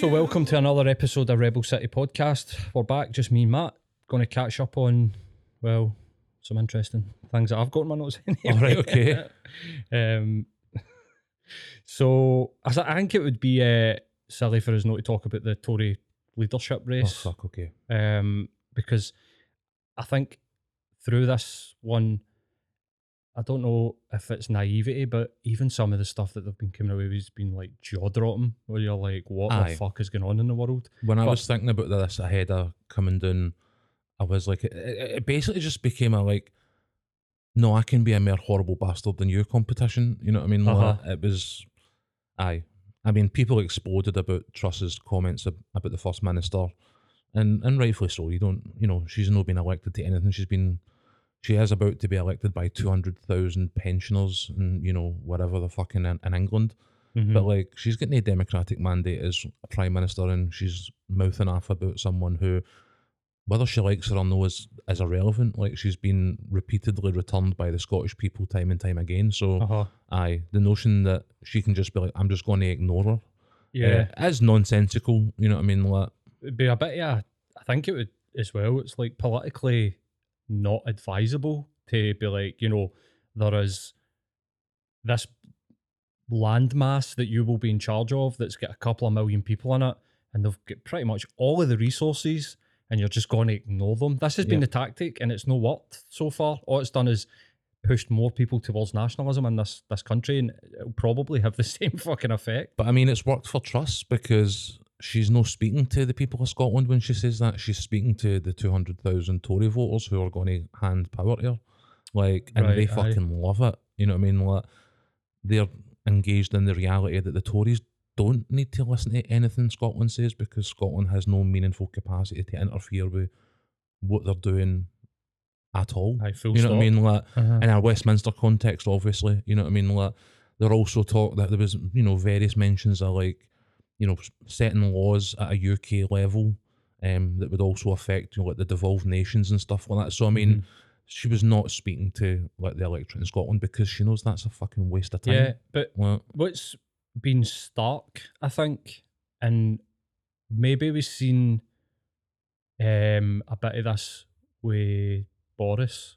So, welcome to another episode of Rebel City Podcast. We're back, just me and Matt. Going to catch up on, well, some interesting things that I've got in my notes. Anyway. All right, okay. um, so, I, I think it would be uh, silly for us not to talk about the Tory leadership Oh race fuck, okay. um, because I think through this one, I don't know if it's naivety, but even some of the stuff that they've been coming away with has been like jaw dropping, where you're like, what Aye. the fuck is going on in the world? When I was thinking about this ahead of coming down, I was like, it, it basically just became a like, no, I can be a more horrible bastard than you competition. You know what I mean? Uh-huh. it was, aye. I mean, people exploded about Truss's comments ab- about the first minister, and and rightfully so. You don't, you know, she's not been elected to anything. She's been, she is about to be elected by two hundred thousand pensioners, and you know whatever the fucking in, in England. Mm-hmm. But like, she's getting a democratic mandate as a prime minister, and she's mouthing off about someone who, whether she likes it or no, is is irrelevant. Like, she's been repeatedly returned by the Scottish people time and time again. So, uh-huh. aye, the notion that she can just be like, I'm just going to ignore her, yeah, uh, is nonsensical. You know what I mean? Like, it'd be a bit. Yeah, I think it would as well. It's like politically not advisable to be like, you know, there is this landmass that you will be in charge of that's got a couple of million people in it, and they've got pretty much all of the resources, and you're just going to ignore them. This has been the tactic, and it's no worked so far. All it's done is pushed more people towards nationalism in this this country, and it'll probably have the same fucking effect. but I mean, it's worked for Truss because she's no speaking to the people of Scotland when she says that. She's speaking to the 200,000 Tory voters who are going to hand power to her. Like, and they Right, aye. fucking love it. You know what I mean? Like, they're engaged in the reality that the Tories don't need to listen to anything Scotland says because Scotland has no meaningful capacity to interfere with what they're doing at all. Aye, full you know what I mean? Like, Uh-huh. in our Westminster context, obviously, you know what I mean. Like they're also talk that there was, you know, various mentions of like, you know, setting laws at a UK level, um, that would also affect you know like the devolved nations and stuff like that. So I mean, Mhm. she was not speaking to like the electorate in Scotland because she knows that's a fucking waste of time. Yeah, but Like, what's been stark, I think, and maybe we've seen um, a bit of this with Boris,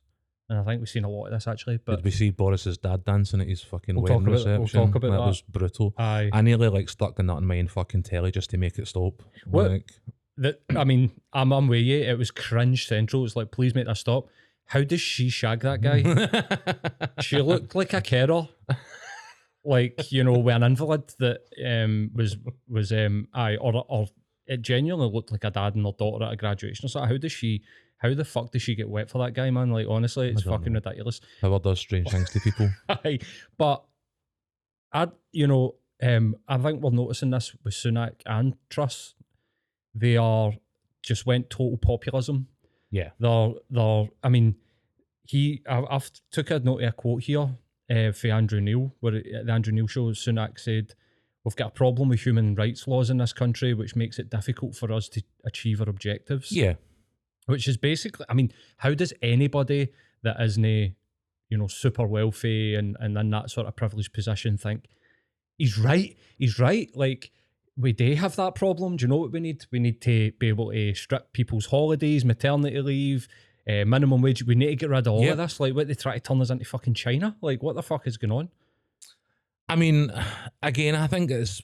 and I think we've seen a lot of this actually. But did we see Boris's dad dancing at his fucking We'll wedding about- we'll reception? talk about that. was brutal. I I nearly like stuck the nut in my own fucking telly just to make it stop. What- Like, that I mean, I'm I'm with you. It was cringe central. It's like, please make that stop. How does she shag that guy? she looked like a carer. like you know, with an invalid that um was was um I or or it genuinely looked like a dad and their daughter at a graduation or something. How does she? How the fuck does she get wet for that guy, man? Like honestly, it's fucking know. ridiculous. Power does strange things to people. Aye, but I, you know, um, I think we're noticing this with Sunak and Truss. They are just went total populism. Yeah. They're they're. I mean, he. I, I've took a note of a quote here uh, for Andrew Neil, where it- the Andrew Neil show, Sunak said, "We've got a problem with human rights laws in this country, which makes it difficult for us to achieve our objectives." Yeah. Which is basically i mean how does anybody that isn't you know super wealthy and and in that sort of privileged position think he's right he's right like we do have that problem. Do you know what we need? We need to be able to strip people's holidays maternity leave uh, minimum wage. We need to get rid of all Yep. of this like what they try to turn us into fucking china? Like what the fuck is going on? I mean, again, I think it's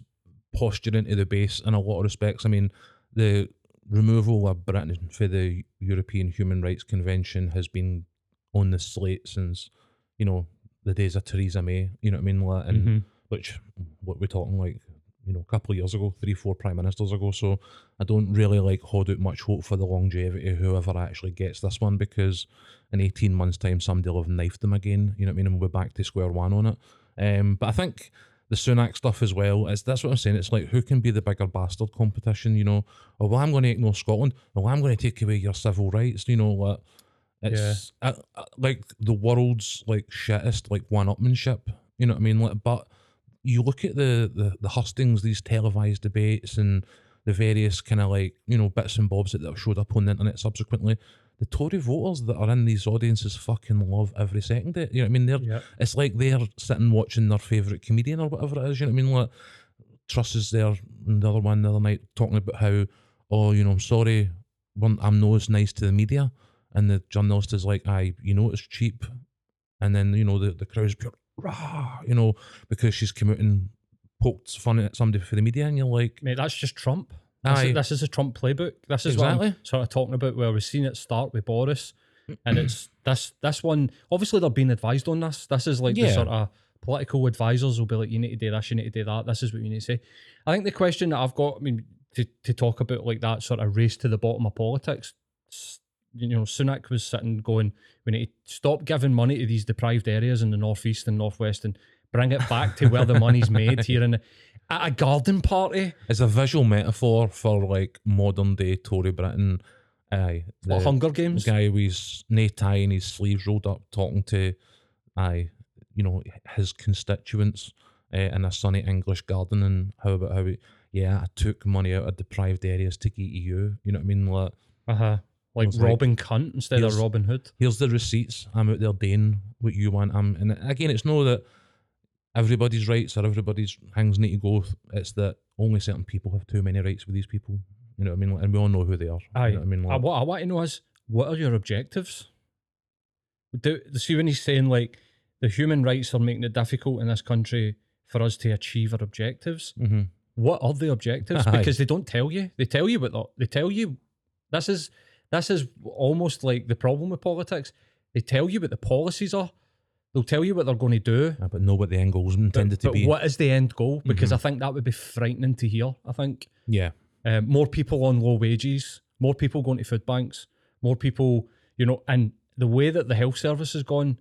posturing to the base in a lot of respects. I mean, the removal of Britain for the European Human Rights Convention has been on the slate since, you know, the days of Theresa May. You know what I mean? Like, And Mhm. which, what we're talking like, you know, a couple of years ago, three, four prime ministers ago. So I don't really like hold out much hope for the longevity of whoever actually gets this one because in 18 months' time, somebody will have knifed them again. You know what I mean? And we're back to square one on it. Um, but I think the Sunak stuff as well is that's what I'm saying. It's like who can be the bigger bastard competition, you know? Oh well, I'm going to ignore Scotland. Oh, well, I'm going to take away your civil rights. You know, like it's uh, uh, like the world's like shittest like one-upmanship. You know what I mean? Like, but you look at the the the hustings, these televised debates, and the various kind of like you know bits and bobs that have showed up on the internet subsequently. The Tory voters that are in these audiences fucking love every second. of it. You know what I mean? They're Yep. it's like they're sitting watching their favourite comedian or whatever it is, you know what I mean? Like Truss is there, and the other one the other night talking about how, oh, you know, I'm sorry, I'm no as nice to the media, and the journalist is like, aye, you know, it's cheap, and then you know the the crowd's pure, rah, you know, because she's come out and poked fun at somebody for the media, and you're like, Mate, that's just Trump. This aye, is, this is a Trump playbook. This is what I'm Exactly. sort of talking about where we've seen it start with Boris. And it's this this one obviously they're being advised on this. This is like the sort of political advisors will be like, you need to do this, you need to do that. This is what you need to say. I think the question that I've got, I mean, to, to talk about like that sort of race to the bottom of politics, you know, Sunak was sitting going, we need to stop giving money to these deprived areas in the northeast and northwest and bring it back to where the money's made here in at a garden party. it's a visual metaphor for like modern day Tory Britain. Aye, the Hunger Games. guy with his no tie and his sleeves rolled up, talking to, aye, you know, his constituents uh, in a sunny English garden, and how about how, he, yeah, I took money out of deprived areas to get to you. You know what I mean? Like, Uh huh. Like was like, Robin Cunt instead of here's- Robin Hood. here's the receipts. I'm out there doing what you want. I'm, and again, it's no that everybody's rights or everybody's things need to go. It's that only certain people have too many rights with these people. You know what I mean? Like, And we all know who they are. Aye. You know what I mean? Like, what I want to know is what are your objectives? Do see when he's saying like the human rights are making it difficult in this country for us to achieve our objectives. mhm. What are the objectives? Aye. Because they don't tell you. They tell you what they tell you. This is this is almost like the problem with politics. They tell you what the policies are. They'll tell you what they're going to do. Yeah, but know what the end goal is But, intended to but be. what is the end goal? Because Mhm. I think that would be frightening to hear. I think Yeah. um, more people on low wages, more people going to food banks, more people, you know, and the way that the health service has gone,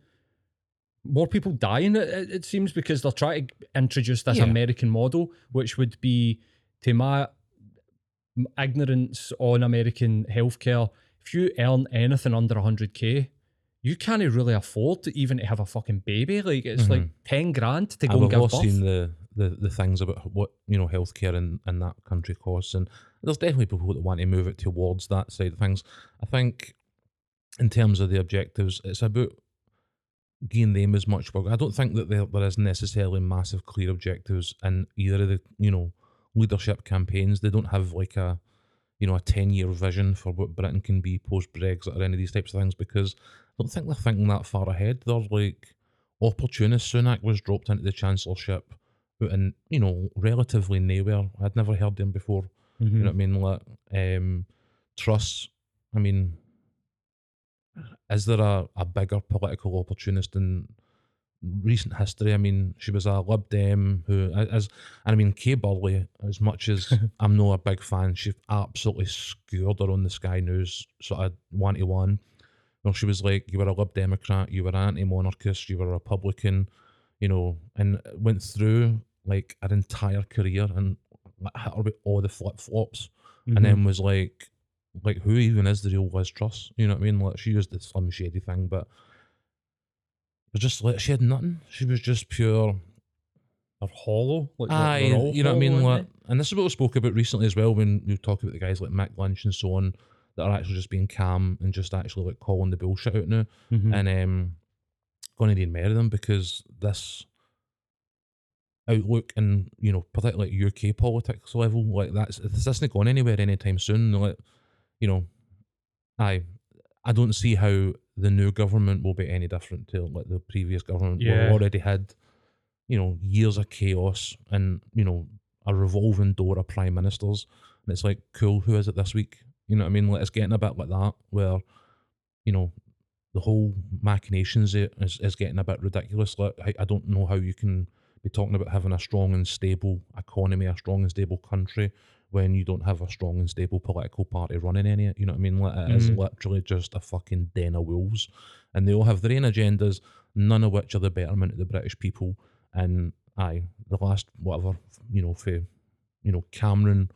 more people dying, it, it it seems, because they're trying to introduce this Yeah. American model, which would be, to my ignorance on American healthcare, if you earn anything under 100k, you can't really afford to even to have a fucking baby. Like, it's like mm-hmm. 10 grand to go and we've give all birth. seen the, the, the things about what you know healthcare in, in that country costs, and there's definitely people that want to move it towards that side of things. I think, in terms of the objectives, it's about giving them as much work. I don't think that there, there is necessarily massive clear objectives in either of the you know leadership campaigns. They don't have like a you know a ten year vision for what Britain can be post Brexit or any of these types of things because don't think they're thinking that far ahead. They're like opportunists. Sunak was dropped into the chancellorship out in you know relatively nowhere. I'd never heard him before. Mhm. You know what I mean? Like um, Truss. I mean, is there a, a bigger political opportunist in recent history? I mean, she was a Lib Dem who, as and I mean, Kay Burley. As much as I'm not a big fan, she absolutely skewered her on the Sky News sort of one to one. Well, she was like, you were a Lib Democrat, you were anti-monarchist, you were a Republican, you know, and went through like an entire career and hit her with all the flip flops Mhm. and then was like, like who even is the real Liz Truss? You know what I mean? Like she used the Slim Shady thing, but it was just like she had nothing. She was just pure. They're hollow. Like Aye, you know what I mean? Like, and this is what we spoke about recently as well when we talk about the guys like Mick Lynch and so on that are actually just being calm and just actually like calling the bullshit out now? Mhm. and um, going to need more of them because this outlook and you know particularly UK politics level like that's this isn't going anywhere anytime soon. Like you know, I I don't see how the new government will be any different to like the previous government. Yeah. We've already had you know years of chaos and you know a revolving door of prime ministers, and it's like cool. Who is it this week? You know what I mean? Like it's getting a bit like that where you know the whole machinations is, is getting a bit ridiculous. Like I, I don't know how you can be talking about having a strong and stable economy, a strong and stable country, when you don't have a strong and stable political party running any. You know what I mean? Like it is Mhm. literally just a fucking den of wolves, and they all have their own agendas, none of which are the betterment of the British people. And aye, the last whatever you know, for you know Cameron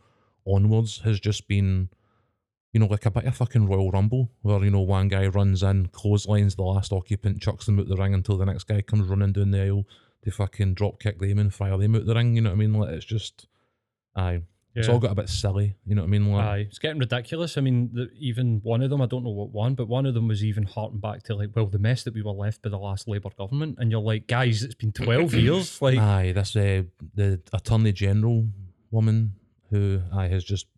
onwards has just been you know, like a bit of fucking Royal Rumble where, you know, one guy runs in, clotheslines the last occupant, chucks them out the ring until the next guy comes running down the aisle to fucking drop kick them and fire them out the ring. You know what I mean? Like, it's just, aye. It's all got a bit silly. You know what I mean? Like, Aye, it's getting ridiculous. I mean, the, even one of them, I don't know what one, but one of them was even harking back to like, well, the mess that we were left by the last Labour government, and you're like, guys, it's been twelve years. Like, aye, this, uh, the Attorney General woman who I has just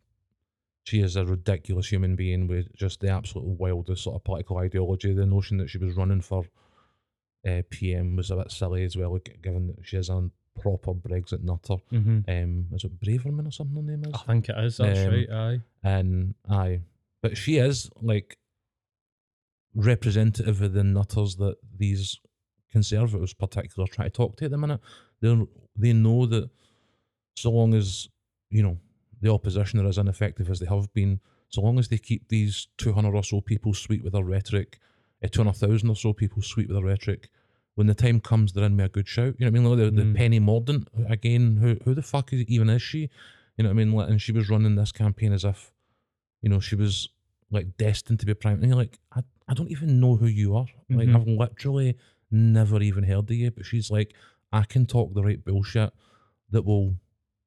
she is a ridiculous human being with just the absolute wildest sort of political ideology. The notion that she was running for uh, PM was a bit silly as well, given that she is a proper Brexit nutter. hmm Um, is it Braverman or something her name is? I think it is. That's Um, right. Aye. and aye, but she is like representative of the nutters that these conservatives, particularly, try to talk to at the minute. They they know that so long as you know the opposition are as ineffective as they have been, so long as they keep these two hundred or so people sweet with their rhetoric, uh, hundred thousand or so people sweet with their rhetoric. When the time comes, they're in with a good shout. You know what I mean? Like the, Mm. the Penny Mordaunt again. Who who the fuck is even is she? You know what I mean? Like, And she was running this campaign as if, you know, she was like destined to be prime. And you're like, I, I don't even know who you are. Like Mhm. I've literally never even heard of you. But she's like, I can talk the right bullshit that will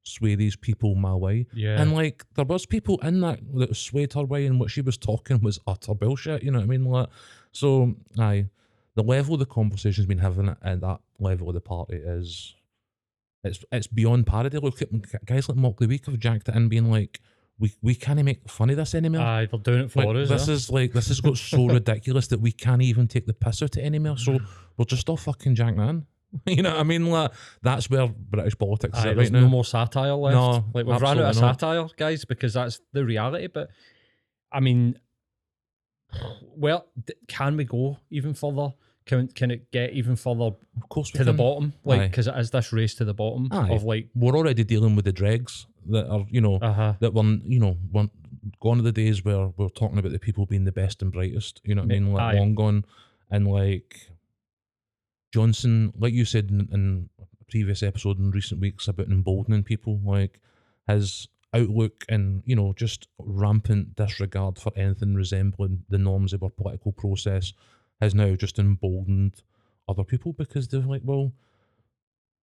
sway these people my way. Yeah. And like there was people in that that swayed her way, and what she was talking was utter bullshit. You know what I mean? Like, so aye, the level of the conversation's been having at that level of the party is it's it's beyond parody. Look at guys like Mock the Week have jacked it in, being like, we we can't even make fun of this anymore. Aye, they're doing it for Like, us. this eh? is like this has got so ridiculous that we can't even take the piss out of it anymore. So we're just all fucking jacking in. you know what I mean? Like that's where British politics Aye, is right no more satire left. No, like we've run out of not. satire, guys, because that's the reality. But I mean, well, d- can we go even further? Can can it get even further Of course, to the bottom? Like because it is this race to the bottom Aye. of like, We're already dealing with the dregs that are, you know, uh huh, that one, you know, one gone are the days where we're talking about the people being the best and brightest. You know what I mean? Like aye. long gone, and like Johnson, like you said in, in a previous episode in recent weeks about emboldening people, like his outlook and you know just rampant disregard for anything resembling the norms of our political process has now just emboldened other people because they're like, well.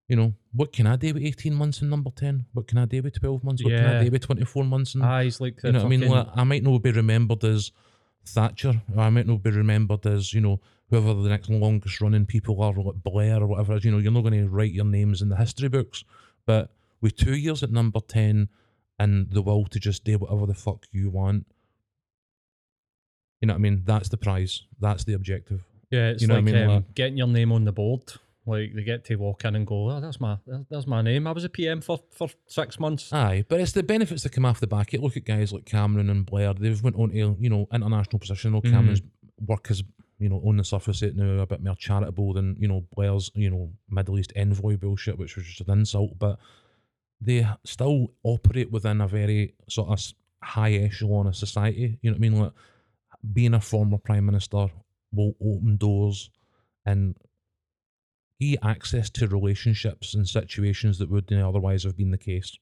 You know, what can I do with 18 months in number 10? What can I do with 12 months? What can I do with 24 months? In aye, ah, it's like you know what I mean? Like, I might not be remembered as Thatcher, or I might not be remembered as, you know, whoever the next longest running people are, like Blair or whatever is. You know, you're not going to write your names in the history books. But with two years at number 10 and the will to just do whatever the fuck you want, you know what I mean? That's the prize. That's the objective. yeah, it's you know what I mean? um, Like- getting your name on the board. Like they get to walk in and go, oh, that's my that's my name. I was a PM for for six months. Aye, but it's the benefits that come off the back. it. Look at guys like Cameron and Blair. They've went on to you know international position. I know Mhm. Cameron's work is you know on the surface it now a bit more charitable than you know Blair's you know Middle East envoy bullshit, which was just an insult. But they still operate within a very sort of high echelon of society. You know what I mean? Like being a former prime minister will open doors and give access to relationships and situations that wouldn't otherwise have been the case.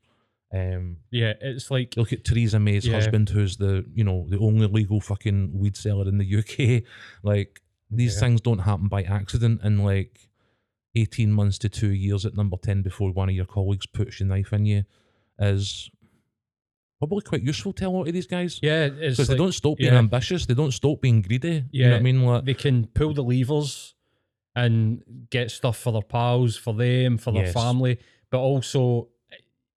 Um, Yeah, it's like look at Theresa May's Yeah. husband, who's the you know the only legal fucking weed seller in the UK. Like these Yeah. things don't happen by accident. And like eighteen months to two years at number ten before one of your colleagues puts your knife in you is probably quite useful to a lot of these guys yeah, because like, they don't stop being yeah. ambitious. They don't stop being greedy. you know what I mean? Like, they can pull the levers and get stuff for their pals, for them, for their Yes. family, but also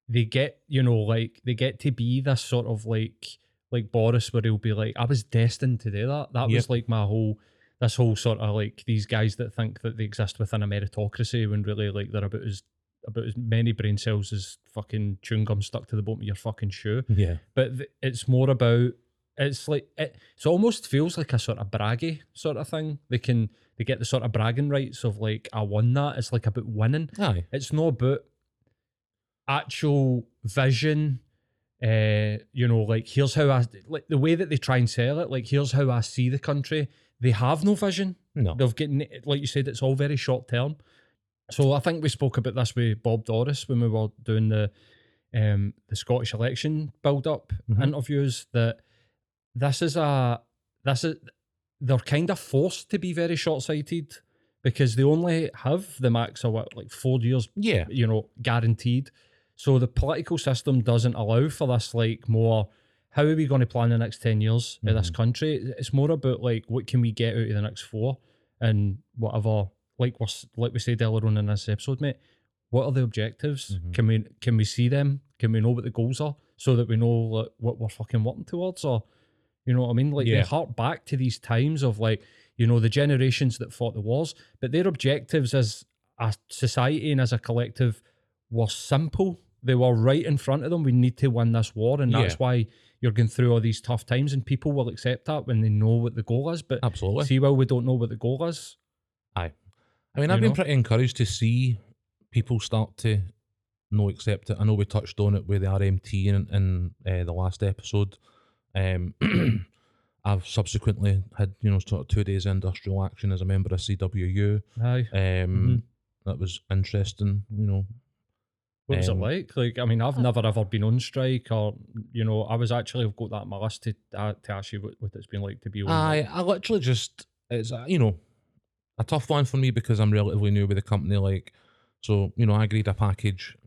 they get, you know, like they get to be this sort of like like Boris where he'll be like, I was destined to do that. That was like my whole this whole sort of like these guys that think that they exist within a meritocracy when really like they're about as about as many brain cells as fucking chewing gum stuck to the bottom of your fucking shoe. Yeah, but th- it's more about it's like it, it almost feels like a sort of braggy sort of thing. They can they get the sort of bragging rights of like i won that. It's like about winning. Aye, it's not about actual vision uh you know like here's how i like the way that they try and sell it like here's how i see the country they have no vision. No, they've getting like you said it's all very short term. So i think we spoke about this with bob doris when we were doing the um the scottish election build up Mhm. interviews that this is a this is they're kind of forced to be very short sighted because they only have the max of what like four years yeah, you know guaranteed so the political system doesn't allow for this like more how are we going to plan the next 10 years in this country it's more about like what can we get out of the next four and whatever like we like we said earlier on in this episode mate what are the objectives Mhm. can we can we see them can we know what the goals are so that we know like, what we're fucking working towards? Or, you know what I mean? Like Yeah. they hark back to these times of like, you know, the generations that fought the wars, but their objectives as a society and as a collective were simple. They were right in front of them. We need to win this war, and that's Yeah. why you're going through all these tough times, and people will accept that when they know what the goal is. But Absolutely. see, while we don't know what the goal is, Aye, I mean, I've been know? pretty encouraged to see people start to no accept it. I know we touched on it with the RMT in, in uh, the last episode. Um, I've subsequently had, you know, sort of two days industrial action as a member of CWU. aye. Um, That was interesting, you know. What was Um, it like? Like, I mean, I've never ever been on strike, or you know, I was actually I've got that on my list to uh, to ask you what, what it's been like to be on. I like- I literally just it's uh, you know a tough one for me because I'm relatively new with the company. Like, so you know, I agreed a package,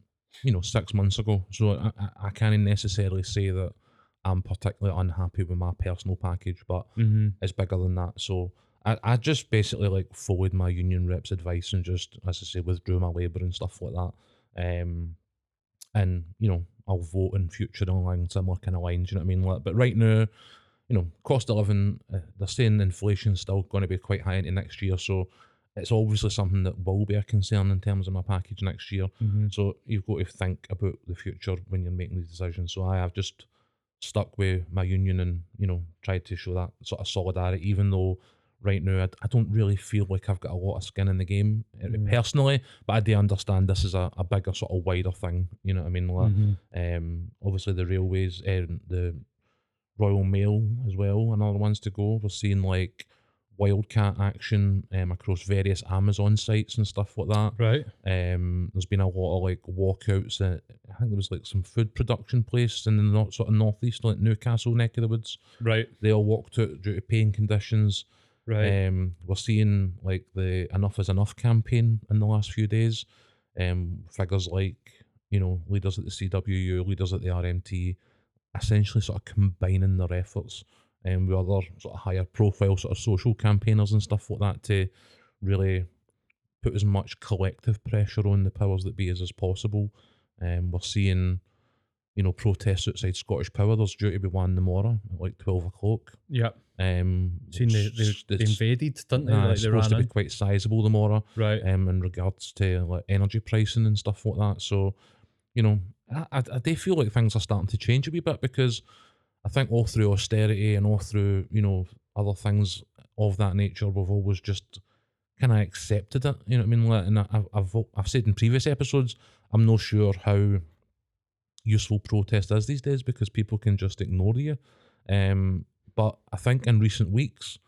you know, six months ago. So I, I, I can't necessarily say that I'm particularly unhappy with my personal package, but Mhm. it's bigger than that. So I, I just basically like followed my union rep's advice and just, as I say, withdrew my labour and stuff like that. Um, and you know, I'll vote in future along similar kind of lines. You know what I mean? Like, but right now, you know, cost of living, uh, they're saying inflation's still going to be quite high into next year. So it's obviously something that will be a concern in terms of my package next year. Mhm. So you've got to think about the future when you're making these decisions. So I have just stuck with my union and you know tried to show that sort of solidarity, even though right now I, I don't really feel like I've got a lot of skin in the game uh, Mm. personally. But I do understand this is a, a bigger sort of wider thing. You know what I mean? Like, Mhm. um, obviously the railways, and the Royal Mail as well, and other ones to go. We're seeing like wildcat action um, across various Amazon sites and stuff like that. Right. Um, there's been a lot of like walkouts. At, I think there was like some food production place in the north, sort of northeast, like Newcastle neck of the woods. Right. They all walked out due to paying conditions. Right. Um, we're seeing like the Enough is Enough campaign in the last few days. Um, figures like you know leaders at the CWU, leaders at the RMT, essentially sort of combining their efforts um, with other sort of higher profile sort of social campaigners and stuff like that to really put as much collective pressure on the powers that be as is possible. Um, we're seeing, you know, protests outside Scottish Power. There's due to be one tomorrow at like twelve o'clock. yeah. Um, Seen they, they, they invaded, didn't they? Nah, like it's they supposed to be in. quite sizable tomorrow Right. um, in regards to like energy pricing and stuff like that. So, you know, I, I, I do feel like things are starting to change a wee bit because I think all through austerity and all through, you know, other things of that nature, we've always just kind of accepted it. You know what I mean? Like, and I- I've, I've, I've said in previous episodes, I'm not sure how useful protest is these days because people can just ignore you. Um, but I think in recent weeks,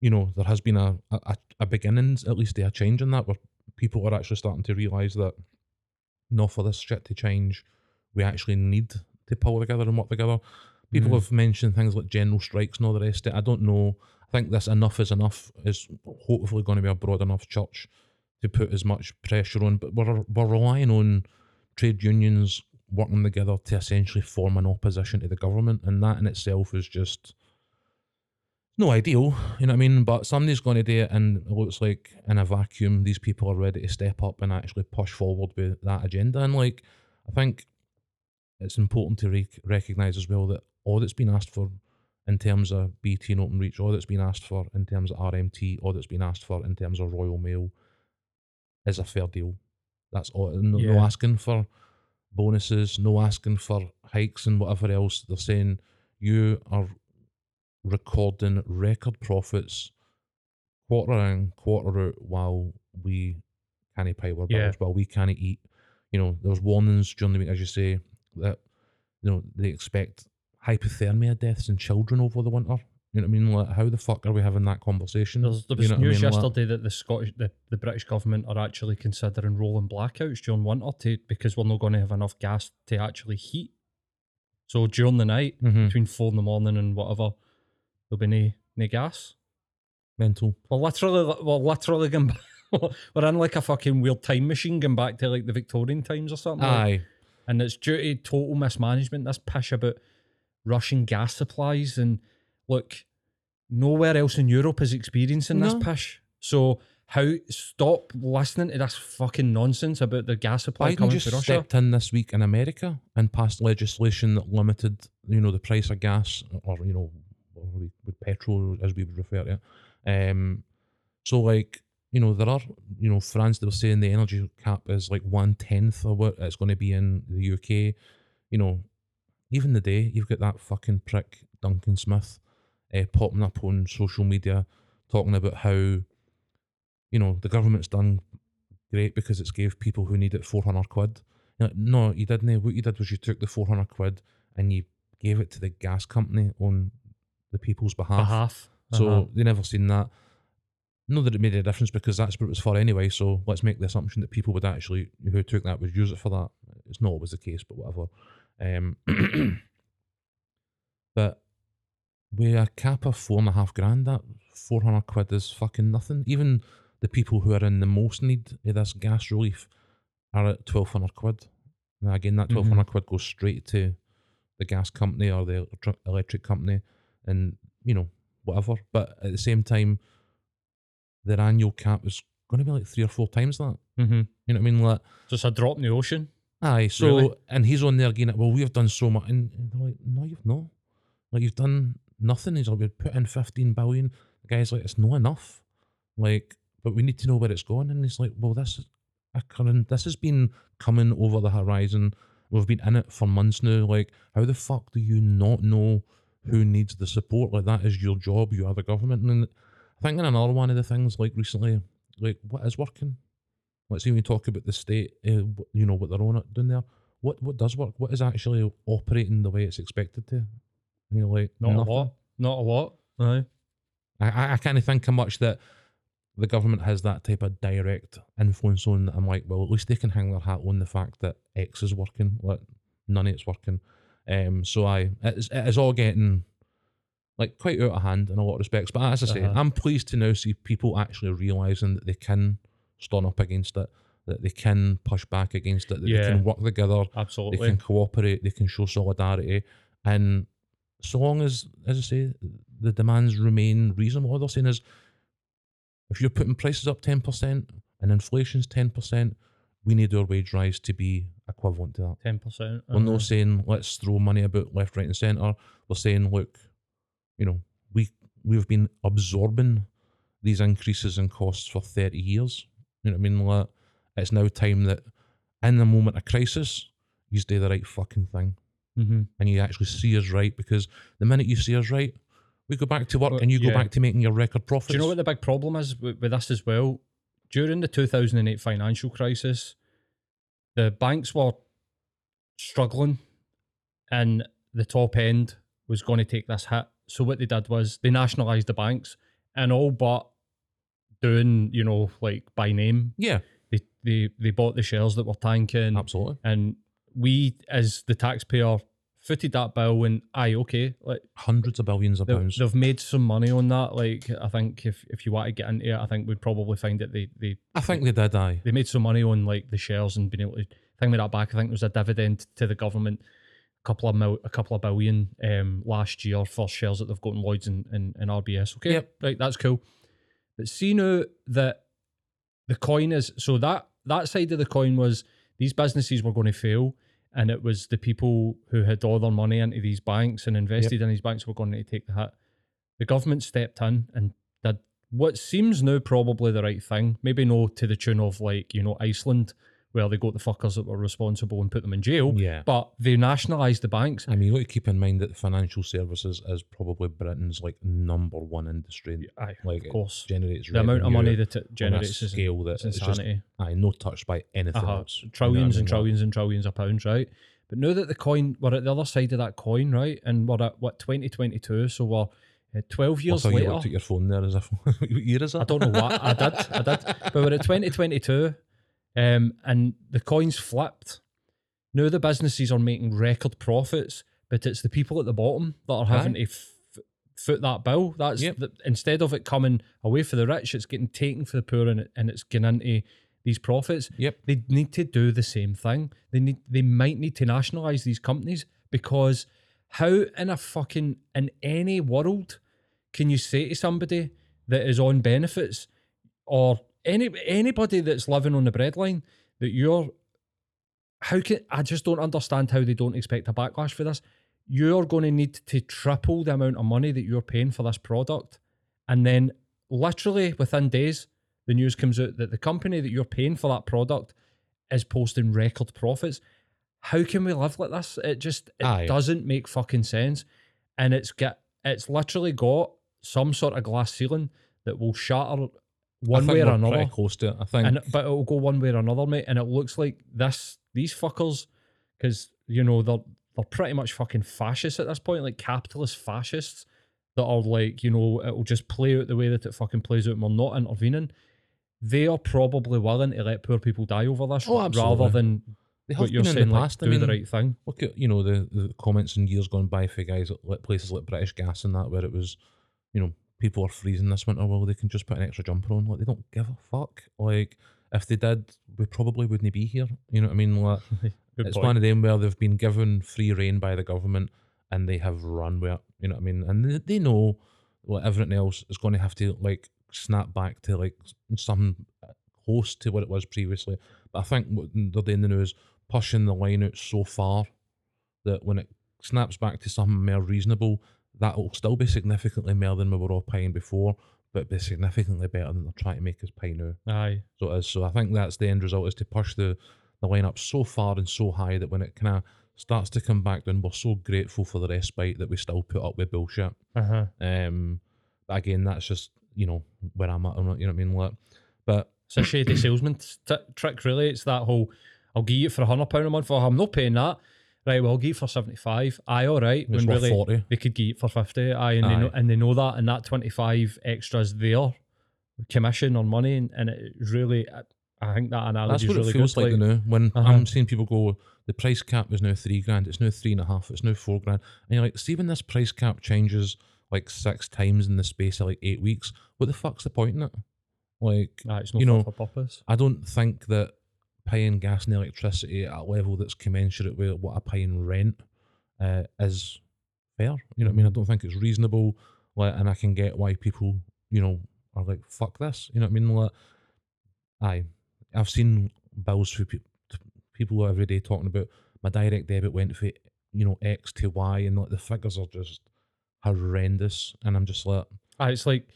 you know, there has been a, a, a beginnings, at least a change in that, where people are actually starting to realise that no, for this shit to change, we actually need to pull together and work together. People Mhm. have mentioned things like general strikes and all the rest of it. I don't know. I think this enough is enough is hopefully going to be a broad enough church to put as much pressure on, but we're, we're relying on trade unions working together to essentially form an opposition to the government, and that in itself is just no ideal, you know what I mean? But somebody's going to do it, and it looks like in a vacuum, these people are ready to step up and actually push forward with that agenda. And like, I think it's important to rec- recognise as well that all that's been asked for in terms of BT and Openreach, all that's been asked for in terms of RMT, all that's been asked for in terms of Royal Mail is a fair deal. That's all. No, no asking for bonuses, no asking for hikes and whatever else. They're saying you are recording record profits quarter in, quarter out while we can't pay our bills, Yeah. while we can't eat. You know, there's warnings during the week, as you say, that you know they expect hypothermia deaths in children over the winter. You know what I mean? Like, how the fuck are we having that conversation? There's, there You was know what I news mean? Like- yesterday that the Scottish, the, the British government are actually considering rolling blackouts during winter to because we're not going to have enough gas to actually heat. So during the night, Mhm. between four in the morning and whatever, there'll be no, no gas. mental. We're literally, we're literally going. back- We're in like a fucking weird time machine going back to like the Victorian times or something. like- Aye, and it's due to total mismanagement. This pish about Russian gas supplies, and look, nowhere else in Europe is experiencing this No. pish. So How stop listening to this fucking nonsense about the gas supply Biden coming just Russia? stepped in this week in America and passed legislation that limited, you know, the price of gas or you know, with petrol as we would refer to it. Um, so like, you know, there are, you know, France they were saying the energy cap is like one tenth of what it's going to be in the UK. You know, even the day you've got that fucking prick Duncan Smith uh, popping up on social media talking about how, you know, the government's done great because it's gave people who need it 400 quid. Like, no, you didn't. What you did was you took the 400 quid and you gave it to the gas company on the people's behalf. behalf. So Uh-huh. they never seen that. Not that it made a difference because that's what it was for anyway. So let's make the assumption that people would actually, who took that, would use it for that. It's not always the case, but whatever. Um, but with a cap of four and a half grand, that 400 quid is fucking nothing. Even the people who are in the most need of this gas relief are at 1200 quid. Now, again, that 1200 quid goes straight to the gas company or the electric company and, you know, whatever. But at the same time, their annual cap is going to be like three or four times that. Mm-hmm. You know what I mean? Like, Just a drop in the ocean. Aye, so Really? and he's on there again. Well, we've done so much, and they're like, no, you've not. Like you've done nothing. He's like, we put in fifteen billion. The guy's like, it's not enough. Like, but we need to know where it's going. And he's like, well, this is a current. This has been coming over the horizon. We've been in it for months now. Like, how the fuck do you not know who needs the support? Like that is your job. You are the government. And I think in another one of the things like recently, like what is working. Let's when talk about the state, uh, you know what they're on it doing there. What what does work? What is actually operating the way it's expected to? You know, like Not nothing. a lot. Not a lot. Aye. I I, I can't think how much that the government has that type of direct influence on. That I'm like, well, at least they can hang their hat on the fact that X is working. Like none of it's working. Um, so I it is, it is all getting like quite out of hand in a lot of respects. But as I say, Uh-huh. I'm pleased to now see people actually realizing that they can stand up against it, that they can push back against it, that they can work together, absolutely, they can cooperate, they can show solidarity, and so long as, as I say, the demands remain reasonable. What they're saying is, if you're putting prices up ten percent and inflation's ten percent, we need our wage rise to be equivalent to that. Ten percent. We're not uh-huh. saying let's throw money about left, right, and centre. We're saying, look, you know, we we've been absorbing these increases in costs for thirty years. You know what I mean? Like, it's now time that, in the moment of crisis, you do the right fucking thing Mm-hmm. and you actually see us right. Because the minute you see us right, we go back to work Well, and you go back to making your record profits. Do you know what the big problem is with, with this as well? During the 2008 financial crisis, the banks were struggling and the top end was going to take this hit. So what they did was they nationalised the banks and all but doing, you know, like by name, Yeah, they, they, they bought the shares that were tanking absolutely. and we as the taxpayer footed that bill and aye, okay, like Hundreds of billions of they, pounds. they've made some money on that. Like I think if, if you want to get into it, I think we'd probably find that they, they I think they did, aye. they made some money on like the shares and being able to think with that back. I think there was a dividend to the government, a couple of mil, a couple of billion um last year for shares that they've got in Lloyd's and, and, and RBS. Okay, Yep. right, that's cool. But see now that the coin is so that that side of the coin was these businesses were going to fail. And it was the people who had all their money into these banks and invested in these banks were going to take the hit. The government stepped in and did what seems now probably the right thing. Maybe no to the tune of like, you know, Iceland, where they got the fuckers that were responsible and put them in jail. Yeah. But they nationalised the banks. I mean, you got to keep in mind that financial services is probably Britain's like number one industry. Aye, Like of it course. generates The amount of money that it generates is scale that it's just insanity. aye, no touched by anything uh-huh. else. You know what I trillions and mean? Trillions and trillions of pounds, right? But now that the coin, we're at the other side of that coin, right? And we're at what 2022, so we're uh, 12 I years thought you later. looked at your phone there as if what year is that? I don't know what I did, I did, but we're at 2022, um, and the coin's flipped. Now the businesses are making record profits, but it's the people at the bottom that are having to f- foot that bill. That's Yep. the, instead of it coming away for the rich, it's getting taken for the poor, and, it, and it's getting into these profits. Yep. They need to do the same thing. They need they might need to nationalize these companies because how in a fucking in any world can you say to somebody that is on benefits or any anybody that's living on the breadline that you're how can I just don't understand how they don't expect a backlash for this. You're going to need to triple the amount of money that you're paying for this product, and then literally within days, the news comes out that the company that you're paying for that product is posting record profits. How can we live like this? It just it Aye. doesn't make fucking sense, and it's got it's literally got some sort of glass ceiling that will shatter one way or another. Pretty close to it. I think. And but it'll go one way or another, mate. And it looks like this these fuckers, because you know they're they're pretty much fucking fascists at this point, like capitalist fascists that are like you know it'll just play out the way that it fucking plays out. and We're not intervening. They are probably willing to let poor people die over this, Oh, rather than they have what you're been saying, like past. do I mean, the right thing. look at you know the, the comments in years gone by for guys at places like British Gas and that where it was, you know, people are freezing this winter. Well, they can just put an extra jumper on. Like they don't give a fuck. Like if they did, we probably wouldn't be here. You know what I mean? Like it's point. one of them where they've been given free reign by the government and they have run with it. You know what I mean? And they, they know like everything else is going to have to like snap back to like some uh, close to what it was previously. But I think what they're doing now is pushing the line out so far that when it snaps back to something more reasonable, that will still be significantly more than we were all paying before, but be significantly better than they're trying to make us pay now. Aye, So it is. So I think that's the end result is to push the the line up so far and so high that when it kind of starts to come back down, we're so grateful for the respite that we still put up with bullshit. uh huh. Um, but again, that's just you know where I'm at. I'm not, you know what I mean? Like, but It's a shady salesman t- trick, really. It's that whole I'll give you it for a hundred pound a month. Oh, I'm not paying that. Right, well, I'll give for seventy five. Aye, all right. When really forty. they could get for 50 aye, and, They know, and they know that and that 25 extras there, commission on money and, and it really I- think that That's analogy is what really it feels good like, like, now. When Uh-huh. I'm seeing people go, the price cap is now three grand. It's now three and a half. It's now four grand. And you're like, see, when this price cap changes like six times in the space of like eight weeks, what the fuck's the point in it? Like, Aye, it's no you know, for purpose I don't think that paying gas and electricity at a level that's commensurate with what I pay in rent uh, is fair. You know what I mean? I don't think it's reasonable. Like, and I can get why people, you know, are like, fuck this. You know what I mean? Like, aye, I've seen bills for pe- people every day talking about my direct debit went for, you know, X to Y, and like the figures are just horrendous. And I'm just like, Aye, it's like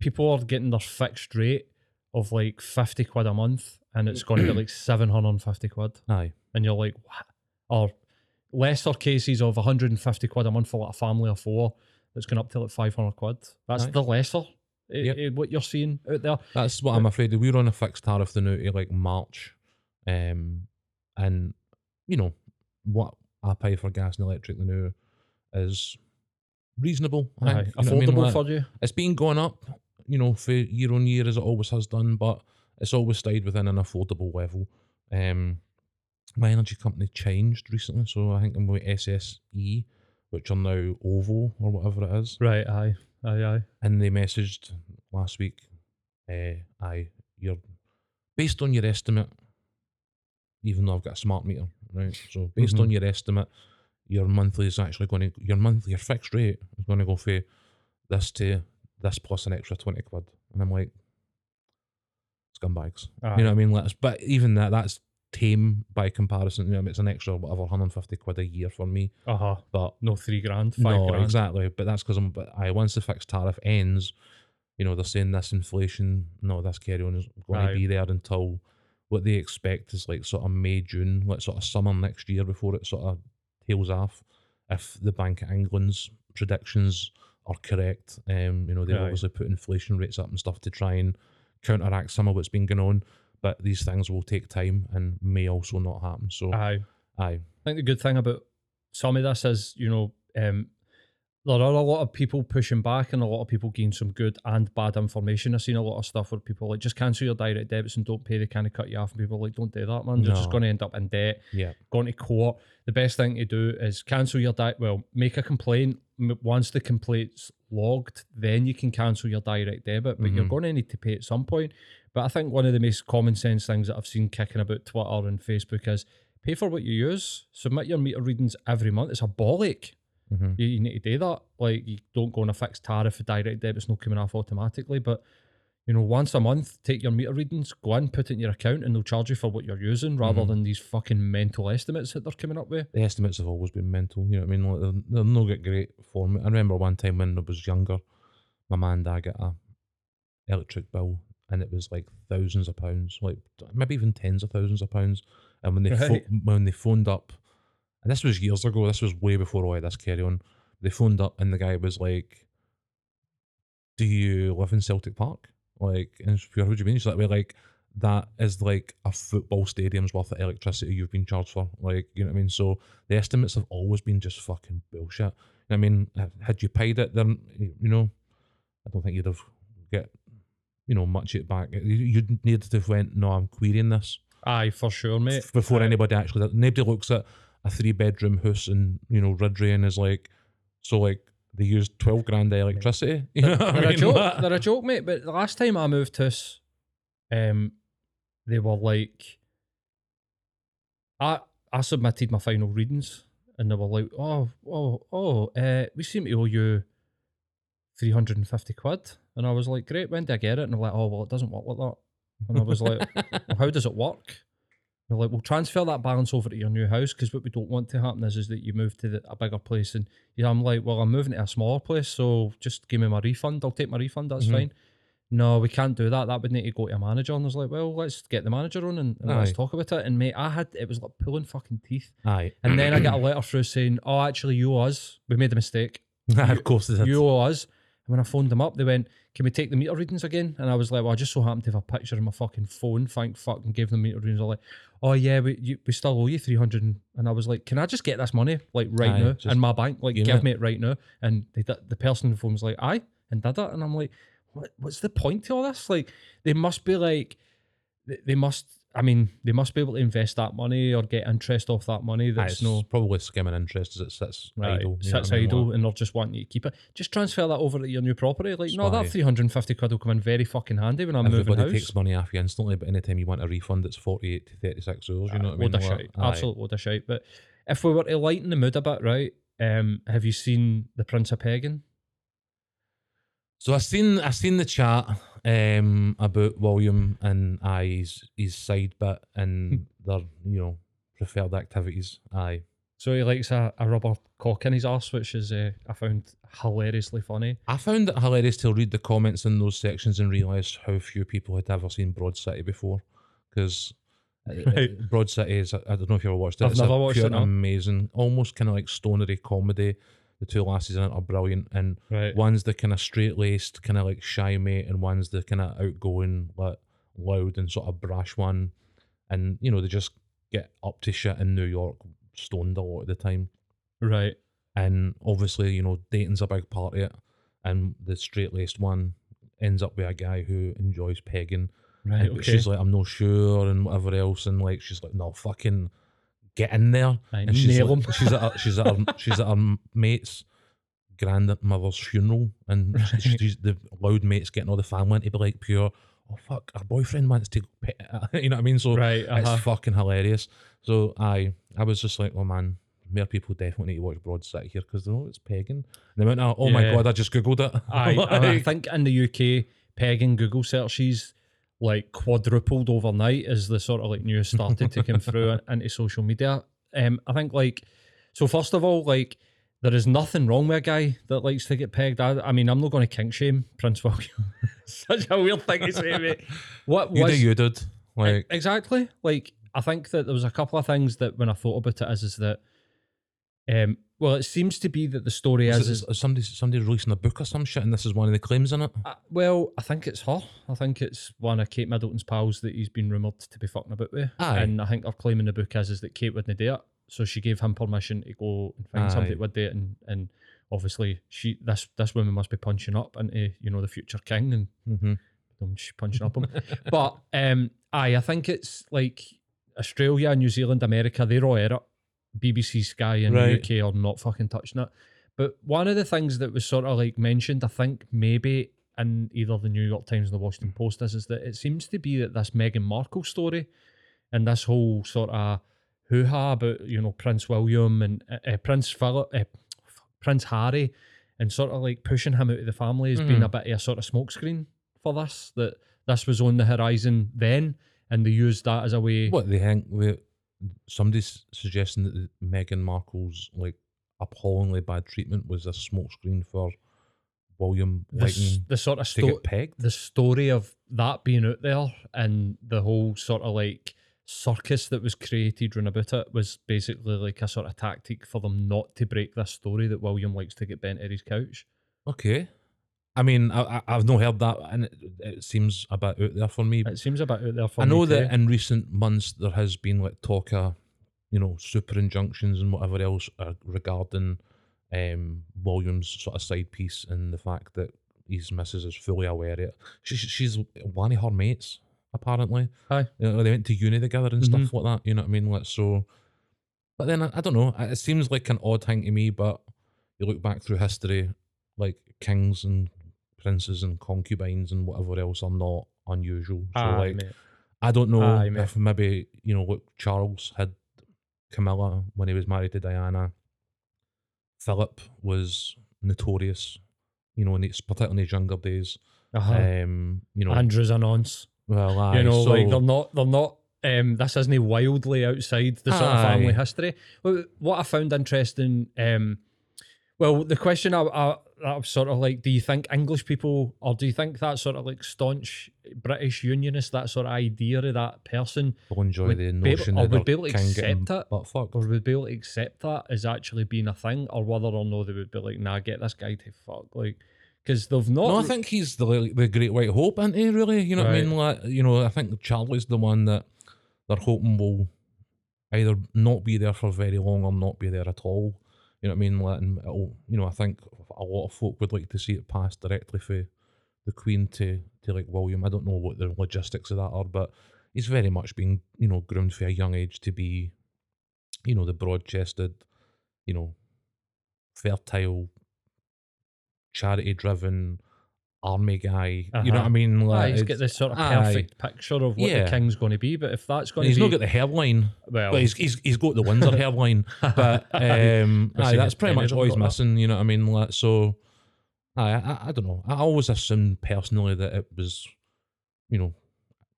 people are getting their fixed rate of like 50 quid a month and it's going to be like 750 quid aye, and you're like what or lesser cases of 150 quid a month for like a family of four that's going up to like 500 quid that's Aye. the lesser eh, Yep. eh, what you're seeing out there That's what I'm afraid of. We're on a fixed tariff the now to like March. Um and you know, what I pay for gas and electric the now is reasonable. Aye, think. You know what I mean? affordable Like, for you it's been going up, you know, for year on year as it always has done, but it's always stayed within an affordable level. Um my energy company changed recently, so I think I'm with SSE, which are now OVO or whatever it is right aye aye aye and they messaged last week, uh, "I you're based on your estimate, even though I've got a smart meter, right? So based Mhm. on your estimate, your monthly is actually going to your monthly your fixed rate is going to go for this to this plus an extra twenty quid, and I'm like, scumbags. aye. You know what I mean? Let's, but even that, that's tame by comparison. You know, it's an extra whatever 150 quid a year for me, uh-huh but no three grand five no, grand exactly. But that's because I'm. But I once the fixed tariff ends, you know, they're saying this inflation, no, this carry on is going Aye. to be there until what they expect is like sort of May, June, like sort of summer next year before it sort of tails off. If the Bank of England's predictions are correct, um, you know, they've Aye. obviously put inflation rates up and stuff to try and counteract some of what's been going on. But these things will take time and may also not happen. So, aye aye, I think the good thing about some of this is, you know, um, there are a lot of people pushing back and a lot of people getting some good and bad information. I've seen a lot of stuff where people like just cancel your direct debits and don't pay, they kind of cut you off. And people are like, don't do that, man. You're just going to end up in debt, yeah, going to court. The best thing to do is cancel your diet. Well, make a complaint. Once the complaint's logged, then you can cancel your direct debit, but you're Mhm. going to need to pay at some point. But I think one of the most common sense things that I've seen kicking about Twitter and Facebook is pay for what you use. Submit your meter readings every month. It's a bollock. Hmm You, you need to do that. Like you don't go on a fixed tariff for direct debits not coming off automatically, but you know, once a month, take your meter readings, go in, put it in your account, and they'll charge you for what you're using rather Mhm. than these fucking mental estimates that they're coming up with. The estimates have always been mental. You know what I mean? Like, they're, they're no get great for me. I remember one time when I was younger, my man and I got a electric bill, and it was like thousands of pounds, like maybe even tens of thousands of pounds. And when they pho- Right. when they phoned up, and this was years ago. This was way before all of this carry on. They phoned up, and the guy was like, "Do you live in Celtic Park?" Like, and she's like, what do you mean? She's like, well, like, that is like a football stadium's worth of electricity you've been charged for. Like, you know what I mean? So the estimates have always been just fucking bullshit. I mean, had you paid it, then, you know, I don't think you'd have get, you know, much it back. You- You'd need to have went, no, I'm querying this Aye, for sure, mate. before Aye. anybody actually, nobody looks at a three bedroom house in, you know, Ridley and is like, so like, they used 12 grand of electricity. You know what I They're a mean? joke. They're a joke, mate. But the last time I moved to us, um, they were like, I I submitted my final readings, and they were like, oh, oh, oh, uh, we seem to owe you three hundred and fifty quid, and I was like, great, when did I get it? And they're like, oh, well, it doesn't work like that, and I was like, well, how does it work? They're like, we'll transfer that balance over to your new house because what we don't want to happen is, is that you move to the, a bigger place. And yeah, I'm like, well, I'm moving to a smaller place, so just give me my refund. I'll take my refund. That's Mhm. fine. No, we can't do that. That would need to go to a manager. And I was like, well, let's get the manager on and, and let's talk about it. And mate, I had it was like pulling fucking teeth. Aye. And then I got a letter through saying, oh, actually, you owe us. We made a mistake. of course they. You owe us. And when I phoned them up, they went, Can we take the meter readings again? And I was like, Well, I just so happened to have a picture of my fucking phone. Thank fuck and gave them meter readings. They're like, Oh yeah, we you, we still owe you three hundred. And I was like, Can I just get this money like right Aye, now in my bank? Like give it. me it right now. And they, did- the person on the phone was like, Aye, and did it. And I'm like, What what's the point to all this? Like they must be like they, they must I mean, they must be able to invest that money or get interest off that money that's it's no probably skimming interest as it sits Right, idle. sits what I mean? idle, Like, and they're just wanting you to keep it. Just transfer that over to your new property. Like, no, that three hundred and fifty quid will come in very fucking handy when I'm moving Everybody takes money off you instantly, but anytime you want a refund, it's 48 to 36 euros. You know what I mean? Load of Like, shite, aye. absolute load of shite. But if we were to lighten the mood a bit, right? Um, have you seen the Prince of Pegging? So I seen I seen the chat um about William and aye, his side bit and their you know preferred activities. Aye, So he likes a, a rubber cock in his arse, which is uh, I found hilariously funny. I found it hilarious to read the comments in those sections and realise how few people had ever seen Broad City before, because. Right. Broad City is, I don't know if you ever watched it. I've it's never a watched pure it, no. amazing, almost kind of like stonery comedy. The two lasses in it are brilliant, and Right. One's the kind of straight laced, kind of like shy mate, and one's the kind of outgoing, like loud and sort of brash one. And you know they just get up to shit in New York, stoned a lot of the time. Right. And obviously, you know, dating's a big part of it. And the straight laced one ends up with a guy who enjoys pegging. Right. Okay. she's like, I'm not sure, and whatever else. And like, she's like, no, fucking get in there. Aye, And she's nail like, she's at her, she's at her, she's at her mate's grandmother's funeral, and Right. she's the loud mate's getting all the family to be like pure. Oh fuck, Her boyfriend wants to, you know what I mean? So right. Uh-huh. it's fucking hilarious. So I, I was just like, oh man, more people definitely need to watch Broad City here because they know it's pegging. And they went, oh, oh my god, I just googled it. And I think in the UK, pegging Google searches like quadrupled overnight as the sort of like news started to come through into social media. Um, I think like so. First of all, like there is nothing wrong with a guy that likes to get pegged. I, I mean, I'm not going to kink shame Prince William. Such a weird thing to say, mate. What you was do you did like exactly. Like I think that there was a couple of things that when I thought about it is is that um well it seems to be that the story is, is, is somebody somebody releasing a book or some shit, and this is one of the claims in it. uh, well I think it's her. I think it's one of Kate Middleton's pals that he's been rumoured to be fucking about with. Aye. And I think they're claiming the book is is that Kate wouldn't do it. So she gave him permission to go and find somebody Aye. that would do it and, and obviously she this this woman must be punching up into, you know, the future king and Mm-hmm. she's punching up him. but um, aye, I think it's like Australia, New Zealand, America, they're all at it. BBC, Sky, in Right. the UK are not fucking touching it. But one of the things that was sort of like mentioned, I think maybe in either the New York Times or the Washington Post is, is that it seems to be that this Meghan Markle story and this whole sort of hoo ha about you know Prince William and uh, uh, Prince Philip, uh, Prince Harry, and sort of like pushing him out of the family has been Mhm. a bit of a sort of smokescreen for this that this was on the horizon then, and they used that as a way. What they think? they- Somebody's suggesting that uh, Meghan Markle's like appallingly bad treatment was a smokescreen for William the, the sort of to sto- pegged. the story of that being out there and the whole sort of like circus that was created round about it was basically like a sort of tactic for them not to break this story that William likes to get bent at his couch. Okay. I mean, I, I've not heard that, and it, it seems a bit out there for me. It seems a bit out there for me. I know too. that in recent months there has been like talk of, you know, super injunctions and whatever else uh, regarding um, Williams' sort of side piece and the fact that his missus is fully aware of it. She, she's one of her mates, apparently. Aye. You know, they went to uni together and stuff like that. You know what I mean? Like so. But then I, I don't know. It seems like an odd thing to me. But you look back through history, like kings and princes and concubines and whatever else are not unusual. So Aye, like. mate. I don't know Aye, mate. if maybe you know, look, Charles had Camilla when he was married to Diana. Philip was notorious, you know, in his, particularly in his younger days. Uh-huh. Um, you know, Andrew's a nonce. well, aye, you know, so, like they're not they're not um this isn't wildly outside the sort of family history. What I found interesting, um well, the question I, I I was sort of like, do you think English people or do you think that sort of like staunch British unionist, that sort of idea of that person will enjoy would the be able- notion or would be able to accept it, butt fucked. or would be able to accept that as actually being a thing, or whether or no they would be like, nah, get this guy to fuck. Like, because they've not. No, I think he's the the great white hope, isn't he? Really, you know what I mean? Like, you know, I think Charlie's the one that they're hoping will either not be there for very long or not be there at all. You know what I mean? And it'll, oh, you know, I think a lot of folk would like to see it passed directly for the Queen to to like William. I don't know what the logistics of that are, but he's very much been you know groomed for a young age to be, you know, the broad chested, you know, fertile, charity driven army guy. You know what I Uh-huh. mean? Aye, Like, he's got this sort of aye. perfect picture of what Yeah. the king's going to be. But if that's going to He's be, not got the hairline, well, but he's, he's he's got the Windsor hairline. But um, aye, that's pretty much all he's got that. missing. You know what I mean? Like, so, aye, I, I don't know. I always assumed personally that it was, you know,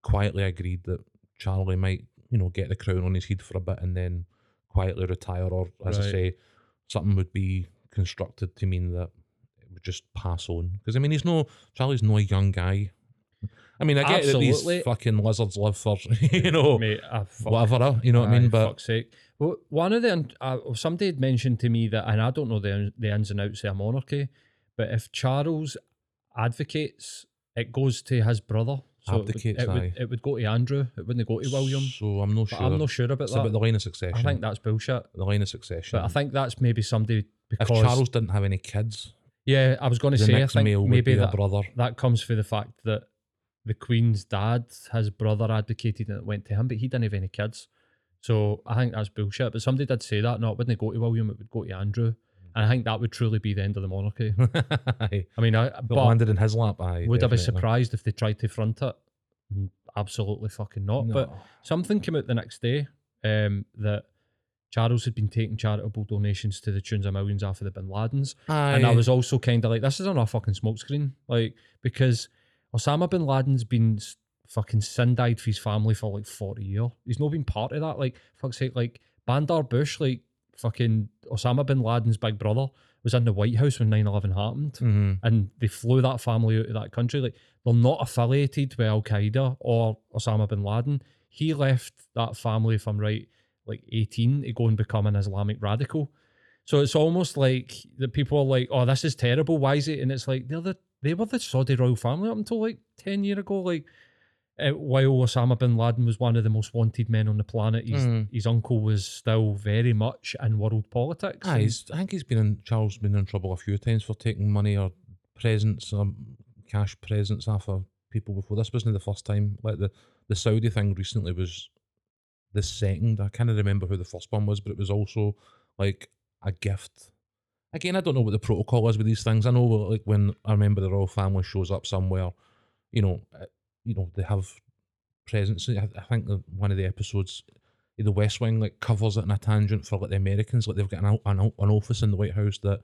quietly agreed that Charlie might, you know, get the crown on his head for a bit and then quietly retire, or as I say, something would be constructed to mean that just pass on. Because I mean, he's no Charlie's no young guy. I mean, I get that these fucking lizards live for you know mate, ah, fuck, whatever. You know what I aye, mean? But fuck's sake. Well, one of the uh, somebody had mentioned to me that, and I don't know the the ins and outs of a monarchy, but if Charles advocates, it goes to his brother. So it would- Abdicates, it would, it would go to Andrew. It wouldn't go to William. So I'm not But sure. I'm not sure about it's that. about the line of succession. I think that's bullshit. the line of succession. But I think that's maybe somebody if because Charles didn't have any kids, yeah, I was going to say I think maybe be that brother. that comes for the fact that the Queen's dad, his brother advocated and it went to him, but he didn't have any kids. So I think that's bullshit. But somebody did say that, no, it wouldn't go to William, it would go to Andrew. And I think that would truly be the end of the monarchy. I mean, I, but, but landed in his lap. Aye, would I be definitely. surprised if they tried to front it? Mm, Absolutely fucking not. But something came out the next day um, that Charles had been taking charitable donations to the tunes of millions after the Bin Ladens. And I was also kind of like, this is on a fucking smokescreen. Like, because Osama bin Laden's been fucking sin died for his family for like 40 years. He's not been part of that. Like, fuck's sake, like, Bandar Bush, like, fucking Osama bin Laden's big brother was in the White House when 9 11 happened. Mhm. And they flew that family out of that country. Like, they're not affiliated with Al Qaeda or Osama bin Laden. He left that family, if I'm right, like 18 to go and become an Islamic radical. So it's almost like the people are like, "Oh, this is terrible. Why is it?" And it's like they're the they were the Saudi royal family up until like ten year ago. Like uh, while Osama bin Laden was one of the most wanted men on the planet, his Mhm. his uncle was still very much in world politics. He's, I think he's been in Charles been in trouble a few times for taking money or presents or cash presents after people before. This wasn't the first time. Like the the Saudi thing recently was the second. I can't remember who the first one was, but it was also like a gift. Again, I don't know what the protocol is with these things. I know like when I remember the royal family shows up somewhere, you know, uh, you know they have presents. I, think one of the episodes the West Wing like covers it in a tangent for like the Americans. Like they've got an, an, an office in the White House that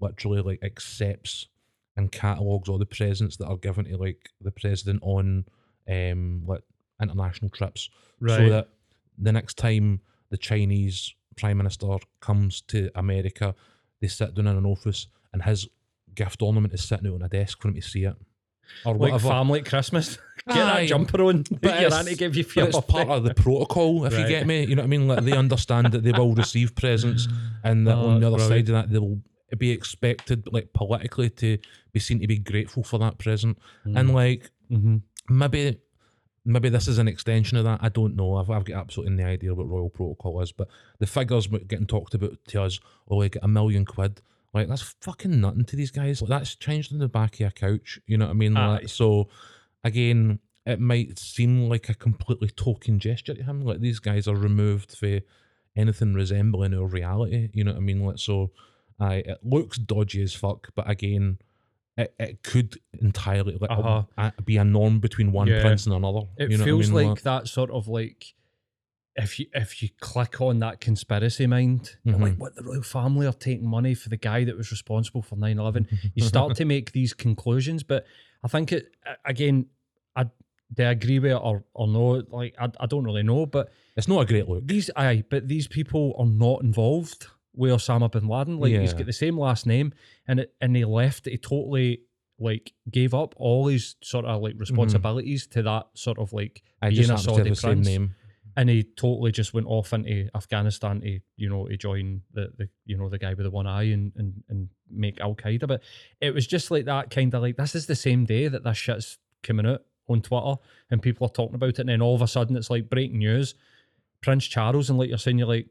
literally like accepts and catalogs all the presents that are given to like the president on um like international trips, so Right. that the next time the Chinese prime minister comes to America, they sit down in an office and his gift ornament is sitting out on a desk for him to see it. Or like whatever. family at Christmas. Get Aye, that jumper on. but your auntie give you but it's part of the protocol, if you get me. You know what I mean? Like they understand that they will receive presents, and that Oh, on the other that's side of that, they will be expected, like politically, to be seen to be grateful for that present. And like Mhm. maybe, maybe this is an extension of that. I don't know. I've, I've got absolutely no idea what royal protocol is, but the figures getting talked about to us, oh, like a million quid. Like that's fucking nothing to these guys. Like that's changed in the back of your couch. You know what I mean? Like, so again, it might seem like a completely token gesture to him. Like these guys are removed for anything resembling our reality. You know what I mean? Like so, aye, it looks dodgy as fuck, but again, it, it could entirely like Uh-huh. be a norm between one Yeah. prince and another. It you know feels I mean? like that sort of like if you if you click on that conspiracy mind, Mhm. like what the royal family are taking money for the guy that was responsible for 9-11. You start to make these conclusions, but I think it again, I I agree with it or or no? Like I, I don't really know, but it's not a great look. these aye, but these people are not involved with Osama bin Laden. Like he's Yeah. got the same last name, and it, and he left. He totally like gave up all his sort of like mm-hmm. responsibilities to that sort of like I being just a happens to have Saudi the same name. and he totally just went off into Afghanistan to you know to join the, the you know the guy with the one eye and and and make Al Qaeda. But it was just like that kind of like this is the same day that this shit's coming out on Twitter and people are talking about it, and then all of a sudden it's like breaking news. Prince Charles, and like you're saying, you're like,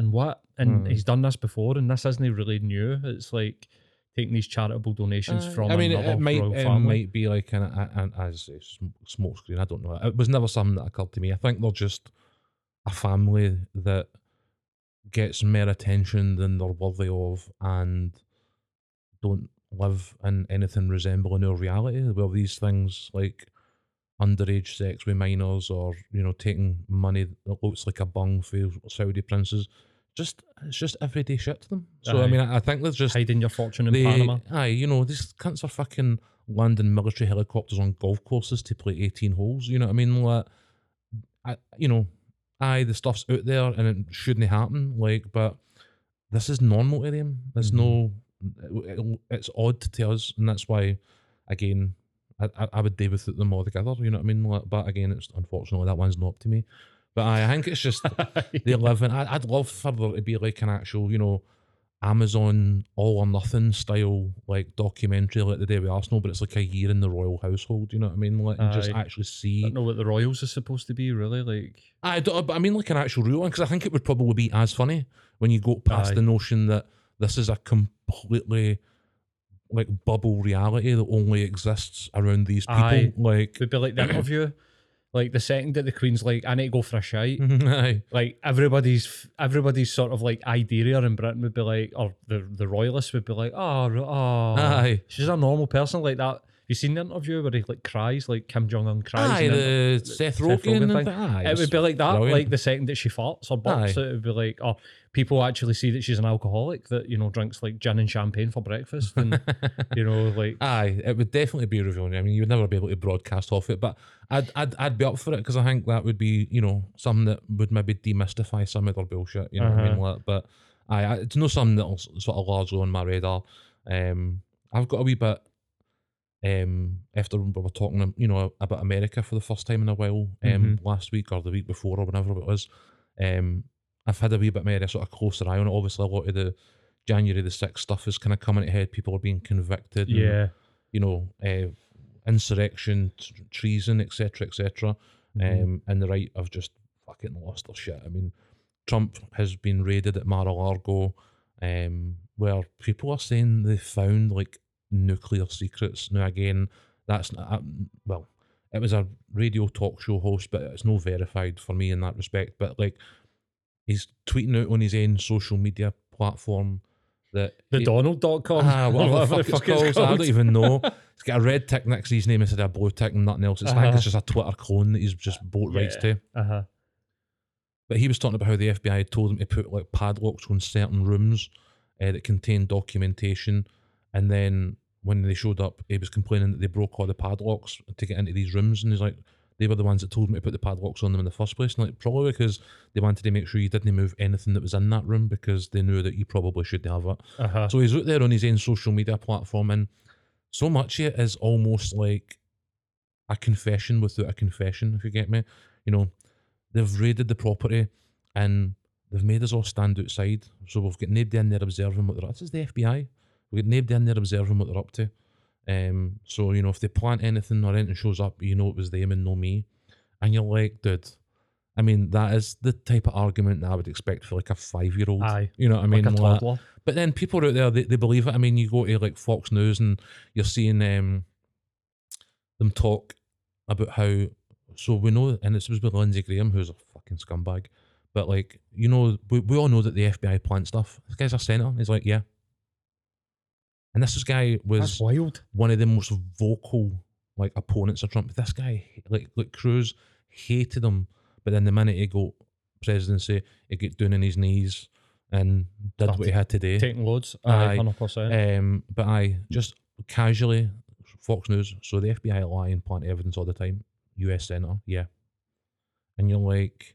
and what? And Hmm. he's done this before, and this isn't really new. It's like taking these charitable donations Uh, from I mean, it, it might royal it might be like an, an, an as a sm- smoke screen. I don't know. It was never something that occurred to me. I think they're just a family that gets more attention than they're worthy of, and don't live in anything resembling our reality. well these things like underage sex with minors, or you know, taking money that looks like a bung for Saudi princes. Just it's just everyday shit to them. So I mean, I, I think there's just hiding your fortune in they, Panama. Aye, you know, these cunts are fucking landing military helicopters on golf courses to play 18 holes. You know what I mean? Like, I, you know, aye, the stuff's out there and it shouldn't happen. Like, but this is normal to them. There's no, mm-hmm. it- it's odd to us. And that's why, again, I, I, would deal with them all together. You know what I mean? Like, but again, it's unfortunately that one's not up to me. But aye, I think it's just they live in. I, I'd love for there to be like an actual, you know, Amazon all or nothing style like documentary like the day with Arsenal, but it's like a year in the royal household. You know what I mean? Like and just Aye. actually I see. don't know what the Royals are supposed to be, really. Like, I don't. But I mean like an actual real one because I think it would probably be as funny when you go past Aye. the notion that this is a completely like bubble reality that only exists around these people. Aye. Like, it'd be like the interview. Like the second that the Queen's like, I need to go for a shite. aye, Like everybody's everybody's sort of like idea in Britain would be like, or the the royalists would be like, oh, oh, Aye. she's a normal person like that. You seen the interview where he like cries, like Kim Jong Un cries. aye, in the- the Seth Seth Rogen, Rogen and thing. aye, it would be like that. brilliant. Like the second that she farts or burps, it would be like, oh, people actually see that she's an alcoholic that you know drinks like gin and champagne for breakfast, and you know, like Aye, it would definitely be revealing. I mean, you would never be able to broadcast off it, but I'd I'd, I'd be up for it because I think that would be you know something that would maybe demystify some of their bullshit. You know what I mean? Uh-huh. Like, but aye, I, it's not something that'll sort of largely on my radar. Um, I've got a wee bit. Um, after we were talking, you know, about America for the first time in a while, um, last week or the week before or whenever it was, um, I've had a wee bit more of a sort of closer eye on it. Obviously, a lot of the January the sixth stuff is kind of coming ahead. People are being convicted. and yeah, you know, uh, insurrection, t- treason, etc., etc. Mhm. Um, and the right have just fucking lost their shit. I mean, Trump has been raided at Mar-a-Lago, um, where people are saying they found like nuclear secrets. Now, again, that's not, uh, well, it was a radio talk show host, but it's no verified for me in that respect. But like, he's tweeting out on his own social media platform that the he- Donald.com, Ah, or whatever the fuck, it's called. I don't even know. It's got a red tick next to his name instead of a blue tick and nothing else. It's, Uh-huh. it's just a Twitter clone that he's just bought rights Yeah. to. Uh huh. But he was talking about how the FBI had told him to put like padlocks on certain rooms uh, that contain documentation, and then when they showed up, he was complaining that they broke all the padlocks to get into these rooms, and he's like, they were the ones that told me to put the padlocks on them in the first place. And like, probably because they wanted to make sure you didn't move anything that was in that room because they knew that you probably should have it. Uh-huh. So he's out there on his own social media platform, and so much of it is almost like a confession without a confession, if you get me. You know, they've raided the property and they've made us all stand outside. So we've got nobody in there observing what they're. This is the FBI. We've got nobody in there observing what they're up to. Um, so, you know, if they plant anything or anything shows up, you know it was them and no me. And you're like, dude, I mean, that is the type of argument that I would expect for like a five year old. Aye. You know what I mean? like Like- but then people out there, they, they believe it. I mean, you go to like Fox News and you're seeing um, them talk about how. So we know, and this was with Lindsey Graham, who's a fucking scumbag. But like, you know, we, we all know that the FBI plant stuff. This guy's a senator. He's like, yeah. And this guy was That's wild. one of the most vocal like opponents of Trump. This guy, like like Cruz, hated him, but then the minute he got presidency, he got down on his knees and did what he had to do. Taking loads. Aye. Aye, hundred percent. Um, but I just casually Fox News. So the FBI lie and plant evidence all the time. U.S. Senator, yeah. And you're like,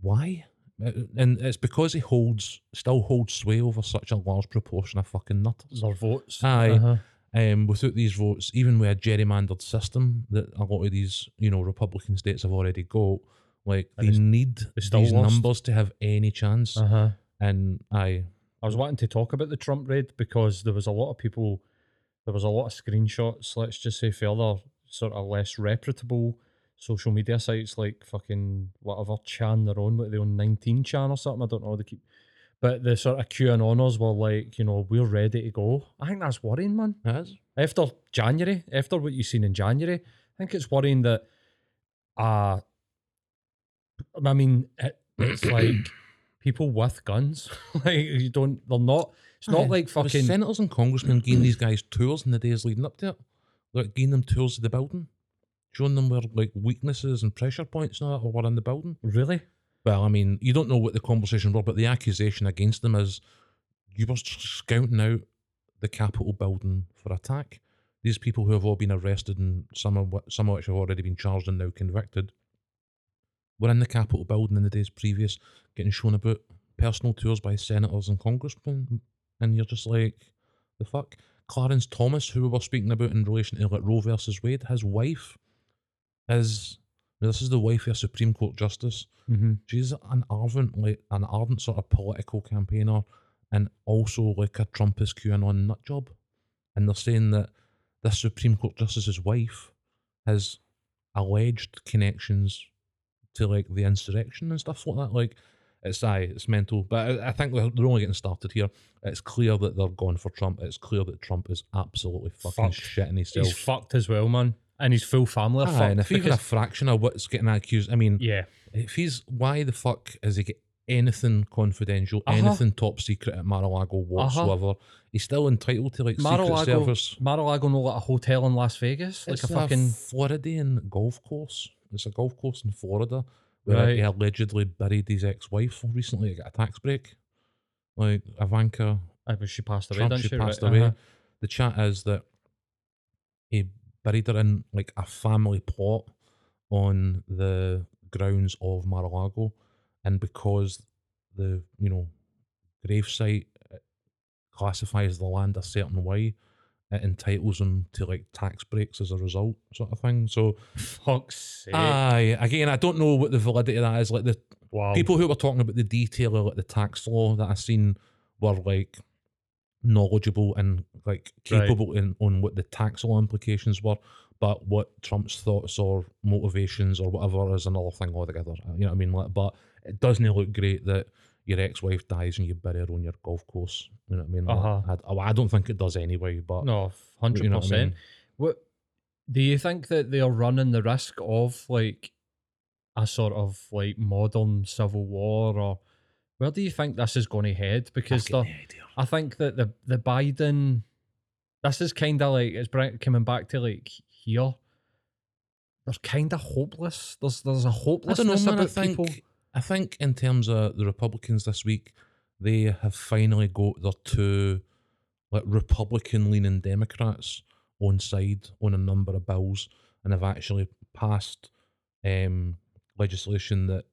why? Uh, And it's because he holds, still holds sway over such a large proportion of fucking nutters. Their votes. Aye. Uh-huh. Um, without these votes, even with a gerrymandered system that a lot of these, you know, Republican states have already got, like And they need these lost. numbers to have any chance. Uh-huh. And I, I was wanting to talk about the Trump raid because there was a lot of people, there was a lot of screenshots, let's just say further sort of less reputable social media sites like fucking whatever Chan they're on, what they on 19 Chan or something, I don't know, they keep, but the sort of QAnoners were like, you know, we're ready to go. I think that's worrying, man. it is. After January, after what you've seen in January, I think it's worrying that, uh, I mean, it, it's like people with guns. like you don't, they're not. It's not Aye, like fucking. senators and congressmen giving these guys tours in the days leading up to it, like giving them tours of the building, showing them where like weaknesses and pressure points and all that were in the building. Really? Well, I mean, you don't know what the conversation were, but the accusation against them is you were scouting out the Capitol building for attack. These people who have all been arrested and some of some of which have already been charged and now convicted were in the Capitol building in the days previous, getting shown about personal tours by senators and congressmen, and you're just like, the fuck. Clarence Thomas, who we were speaking about in relation to like Roe versus Wade, his wife is this is the wife of a Supreme Court justice. Mm-hmm. She's an ardent, like an ardent sort of political campaigner, and also like a Trumpist QAnon nut job. And they're saying that this Supreme Court justice's wife has alleged connections to like the insurrection and stuff like that. Like it's aye, it's mental. But I, I think they're, they're only getting started here. It's clear that they're going for Trump. It's clear that Trump is absolutely fucking Fucked. shitting himself. He's fucked as well, man. And his full family are Aye, fucked. and if even a fraction of what's getting accused, I mean, yeah. if he's why the fuck is he get anything confidential, Uh-huh. anything top secret at Mar-a-Lago whatsoever? He's still entitled to like Secret Mar-a-Lago, Service. Mar-a-Lago, no, like a hotel in Las Vegas, like it's a fucking. Floridian golf course. It's a golf course in Florida where he allegedly buried his ex-wife recently to get a tax break. Like Ivanka I was she passed away, Trump, she she? passed Right, away. uh-huh. The chat is that he buried her in like a family plot on the grounds of Mar-a-Lago, and because the you know gravesite uh, classifies the land a certain way, it entitles them to like tax breaks as a result, sort of thing. So, Fuck's sake. aye, again, I don't know what the validity of that is. Like the wow. people who were talking about the detail of like the tax law that I seen were like knowledgeable and like Right. capable in on what the tax law implications were, but what Trump's thoughts or motivations or whatever is another thing altogether. uh, You know what I mean? Like, but it doesn't look great that your ex-wife dies and you bury her on your golf course. You know what I mean? Like, Uh-huh. I, I don't think it does anyway, but No, hundred you know what I percent. mean? What do you think that they are running the risk of like a sort of like modern civil war or where do you think this is going to head? Because the. I think that the the Biden this is kind of like it's coming back to like here. They're kind of hopeless. There's there's a I hopelessness don't know, man. I think people. I think in terms of the Republicans this week, they have finally got their two like Republican leaning Democrats on side on a number of bills and have actually passed um, legislation that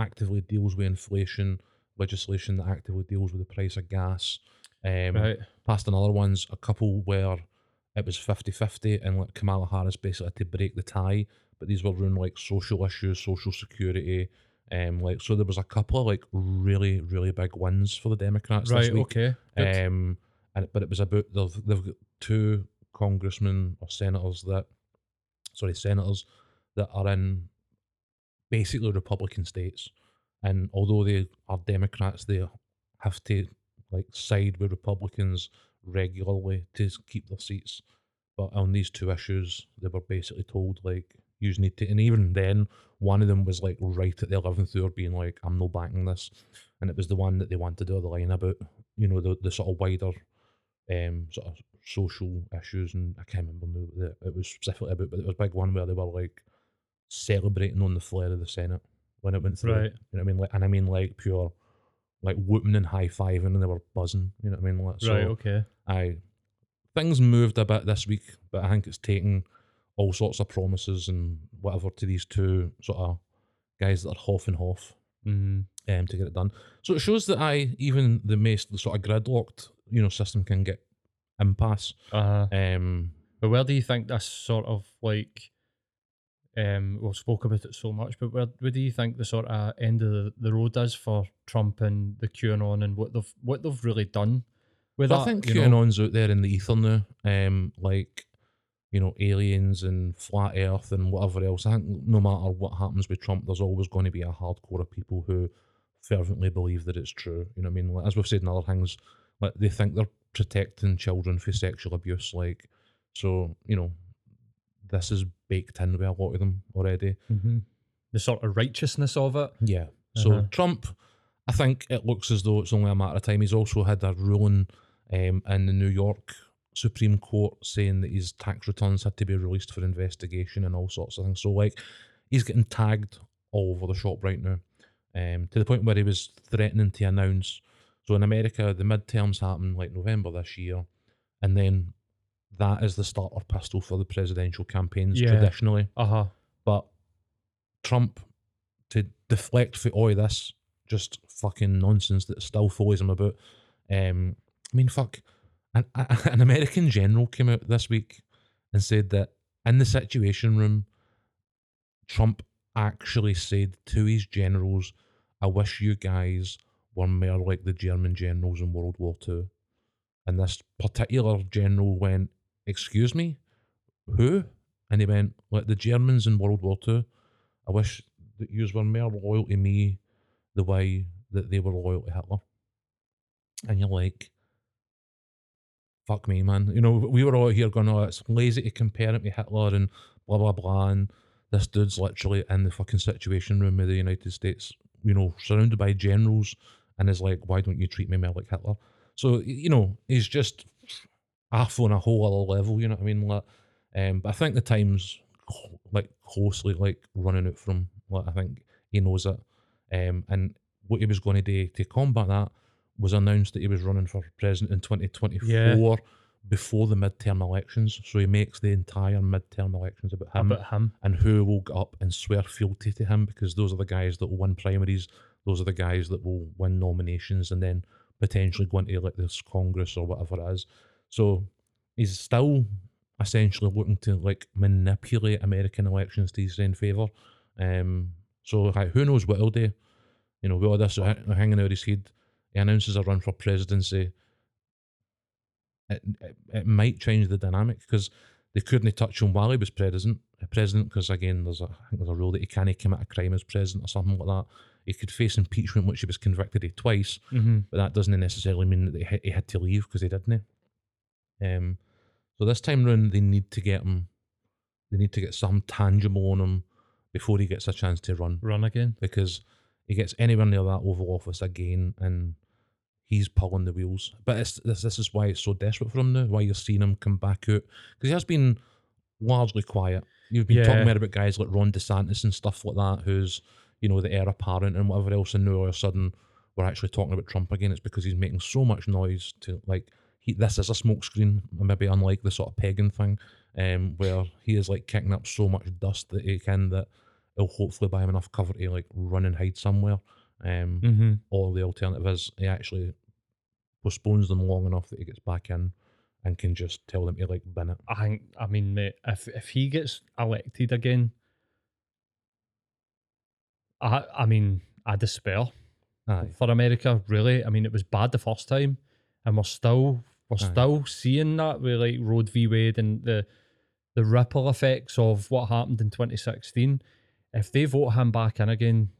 actively deals with inflation, legislation that actively deals with the price of gas. Um, Right. Passed another ones, a couple where it was 50 50, and like Kamala Harris basically had to break the tie. But these were around like social issues, social security. Um, like so, there was a couple of like really, really big wins for the Democrats this Right. week. Okay. Good. Um, and but it was about they've they've got two congressmen or senators that, sorry, senators that are in basically Republican states, and although they are Democrats, they have to like side with Republicans regularly to keep their seats. But on these two issues, they were basically told like you need to, and even then, one of them was like right at the eleventh hour, being like, "I'm no backing this," and it was the one that they wanted to the line about, you know, the the sort of wider, um, sort of social issues, and I can't remember the- it was specifically about, but it was a big one where they were like celebrating on the floor of the Senate when it went through. Right. You know what I mean? Like, and I mean like pure, like whooping and high fiving, and they were buzzing. You know what I mean? Like, so right. Okay. I things moved a bit this week, but I think it's taken all sorts of promises and whatever to these two sort of guys that are hoff and hoff Mm. um, to get it done. So it shows that I even the most the sort of gridlocked you know system can get impasse. Uh. Um, But where do you think this sort of like, um, we've spoke about it so much, but where, where do you think the sort of end of the, the road is for Trump and the QAnon and what they've what they've really done with I think you know? QAnon's out there in the ether now. Um, like you know, aliens and flat Earth and whatever else. I think no matter what happens with Trump, there's always going to be a hardcore of people who fervently believe that it's true. You know what I mean? Like, as we've said in other things, like they think they're protecting children from sexual abuse. Like, so you know, this is baked in with a lot of them already. Mhm. the sort of righteousness of it. Yeah. So Uh-huh. Trump, I think it looks as though it's only a matter of time. He's also had a ruling um, in the New York Supreme Court saying that his tax returns had to be released for investigation and all sorts of things. So like, he's getting tagged all over the shop right now, um, to the point where he was threatening to announce. So in America, the midterms happen like November this year, and then that is the starter pistol for the presidential campaigns Yeah. traditionally. Uh huh. But Trump, to deflect for all this, just fucking nonsense that still follows him about. Um, I mean, fuck. An, an American general came out this week and said that in the Situation Room, Trump actually said to his generals, I wish you guys were more like the German generals in World War Two. And this particular general went, Excuse me? Who? And he went, Like the Germans in World War Two. I wish that you were more loyal to me the way that they were loyal to Hitler. And you're like, fuck me, man. You know, we were all here going, oh, it's lazy to compare him to Hitler and blah, blah, blah. And this dude's literally in the fucking situation room of the United States, you know, surrounded by generals and is like, why don't you treat me more like Hitler? So, you know, he's just off on a whole other level, you know what I mean? Like, um, but I think the time's like closely like running out from like I think he knows it. Um, and what he was going to do to combat that was announced that he was running for president in 2024 before the midterm elections. So he makes the entire midterm elections about him About him. and who will get up and swear fealty to him because those are the guys that will win primaries. Those are the guys that will win nominations and then potentially go into like this Congress or whatever it is. So he's still essentially looking to like manipulate American elections to his own favour. Um, so like, who knows what he'll do? You know, with all this ha- hanging out his head, he announces a run for presidency. It, it, it might change the dynamic because they couldn't touch him while he was president. President, because again, there's a I think there's a rule that he can't commit a crime as president or something like that. He could face impeachment, which he was convicted of twice, Mm-hmm. but that doesn't necessarily mean that he he had to leave because he didn't. Um, so this time round, they need to get him. They need to get something tangible on him before he gets a chance to run, Run again. because he gets anywhere near that Oval Office again, and he's pulling the wheels. But it's, this this is why it's so desperate for him now. Why you're seeing him come back out because he has been largely quiet. You've been talking more about guys like Ron DeSantis and stuff like that, who's you know the heir apparent and whatever else, and now all of a sudden we're actually talking about Trump again. It's because he's making so much noise to like he this is a smokescreen, maybe unlike the sort of pegging thing, um, where he is like kicking up so much dust that he can that it'll hopefully buy him enough cover to like run and hide somewhere. Um, Mm-hmm. or the alternative is he actually postpones them long enough that he gets back in and can just tell them to like bin it. I think. I mean, mate, if if he gets elected again, I I mean, I despair Aye. for America. Really, I mean, it was bad the first time, and we're still we're Aye. still seeing that with like Roe v Wade and the the ripple effects of what happened in 2016. If they vote him back in again,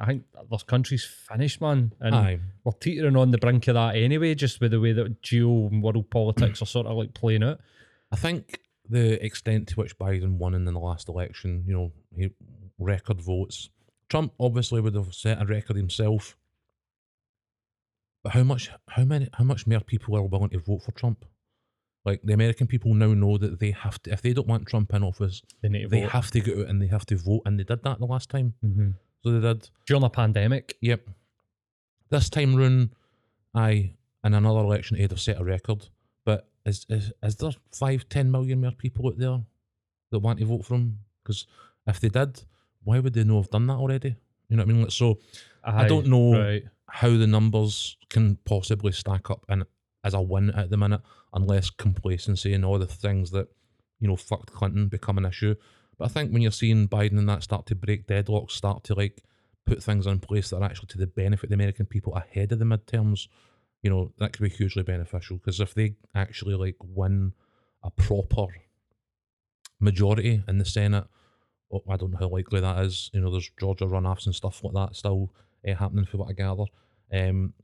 I think this country's finished, man. And Aye. we're teetering on the brink of that anyway, just with the way that geo and world politics are sort of like playing out. I think the extent to which Biden won in the last election, you know, he, record votes. Trump obviously would have set a record himself. But how much how many how much more people are willing to vote for Trump? Like the American people now know that they have to if they don't want Trump in office, They need to they vote. have to go out and they have to vote and they did that the last time. hmm So they did. During a pandemic, Yep. This time round, I in another election he'd have set a record. But is is is there five, ten million more people out there that want to vote for him? Because if they did, why would they know have done that already? You know what I mean? Like, So I don't know Right. How the numbers can possibly stack up and as a win at the minute, unless complacency and all the things that you know fucked Clinton become an issue. But I think when you're seeing Biden and that start to break deadlocks, start to like put things in place that are actually to the benefit of the American people ahead of the midterms, you know that could be hugely beneficial. Because if they actually like win a proper majority in the Senate, well, I don't know how likely that is. You know, there's Georgia runoffs and stuff like that still uh, happening, for what I gather. Um,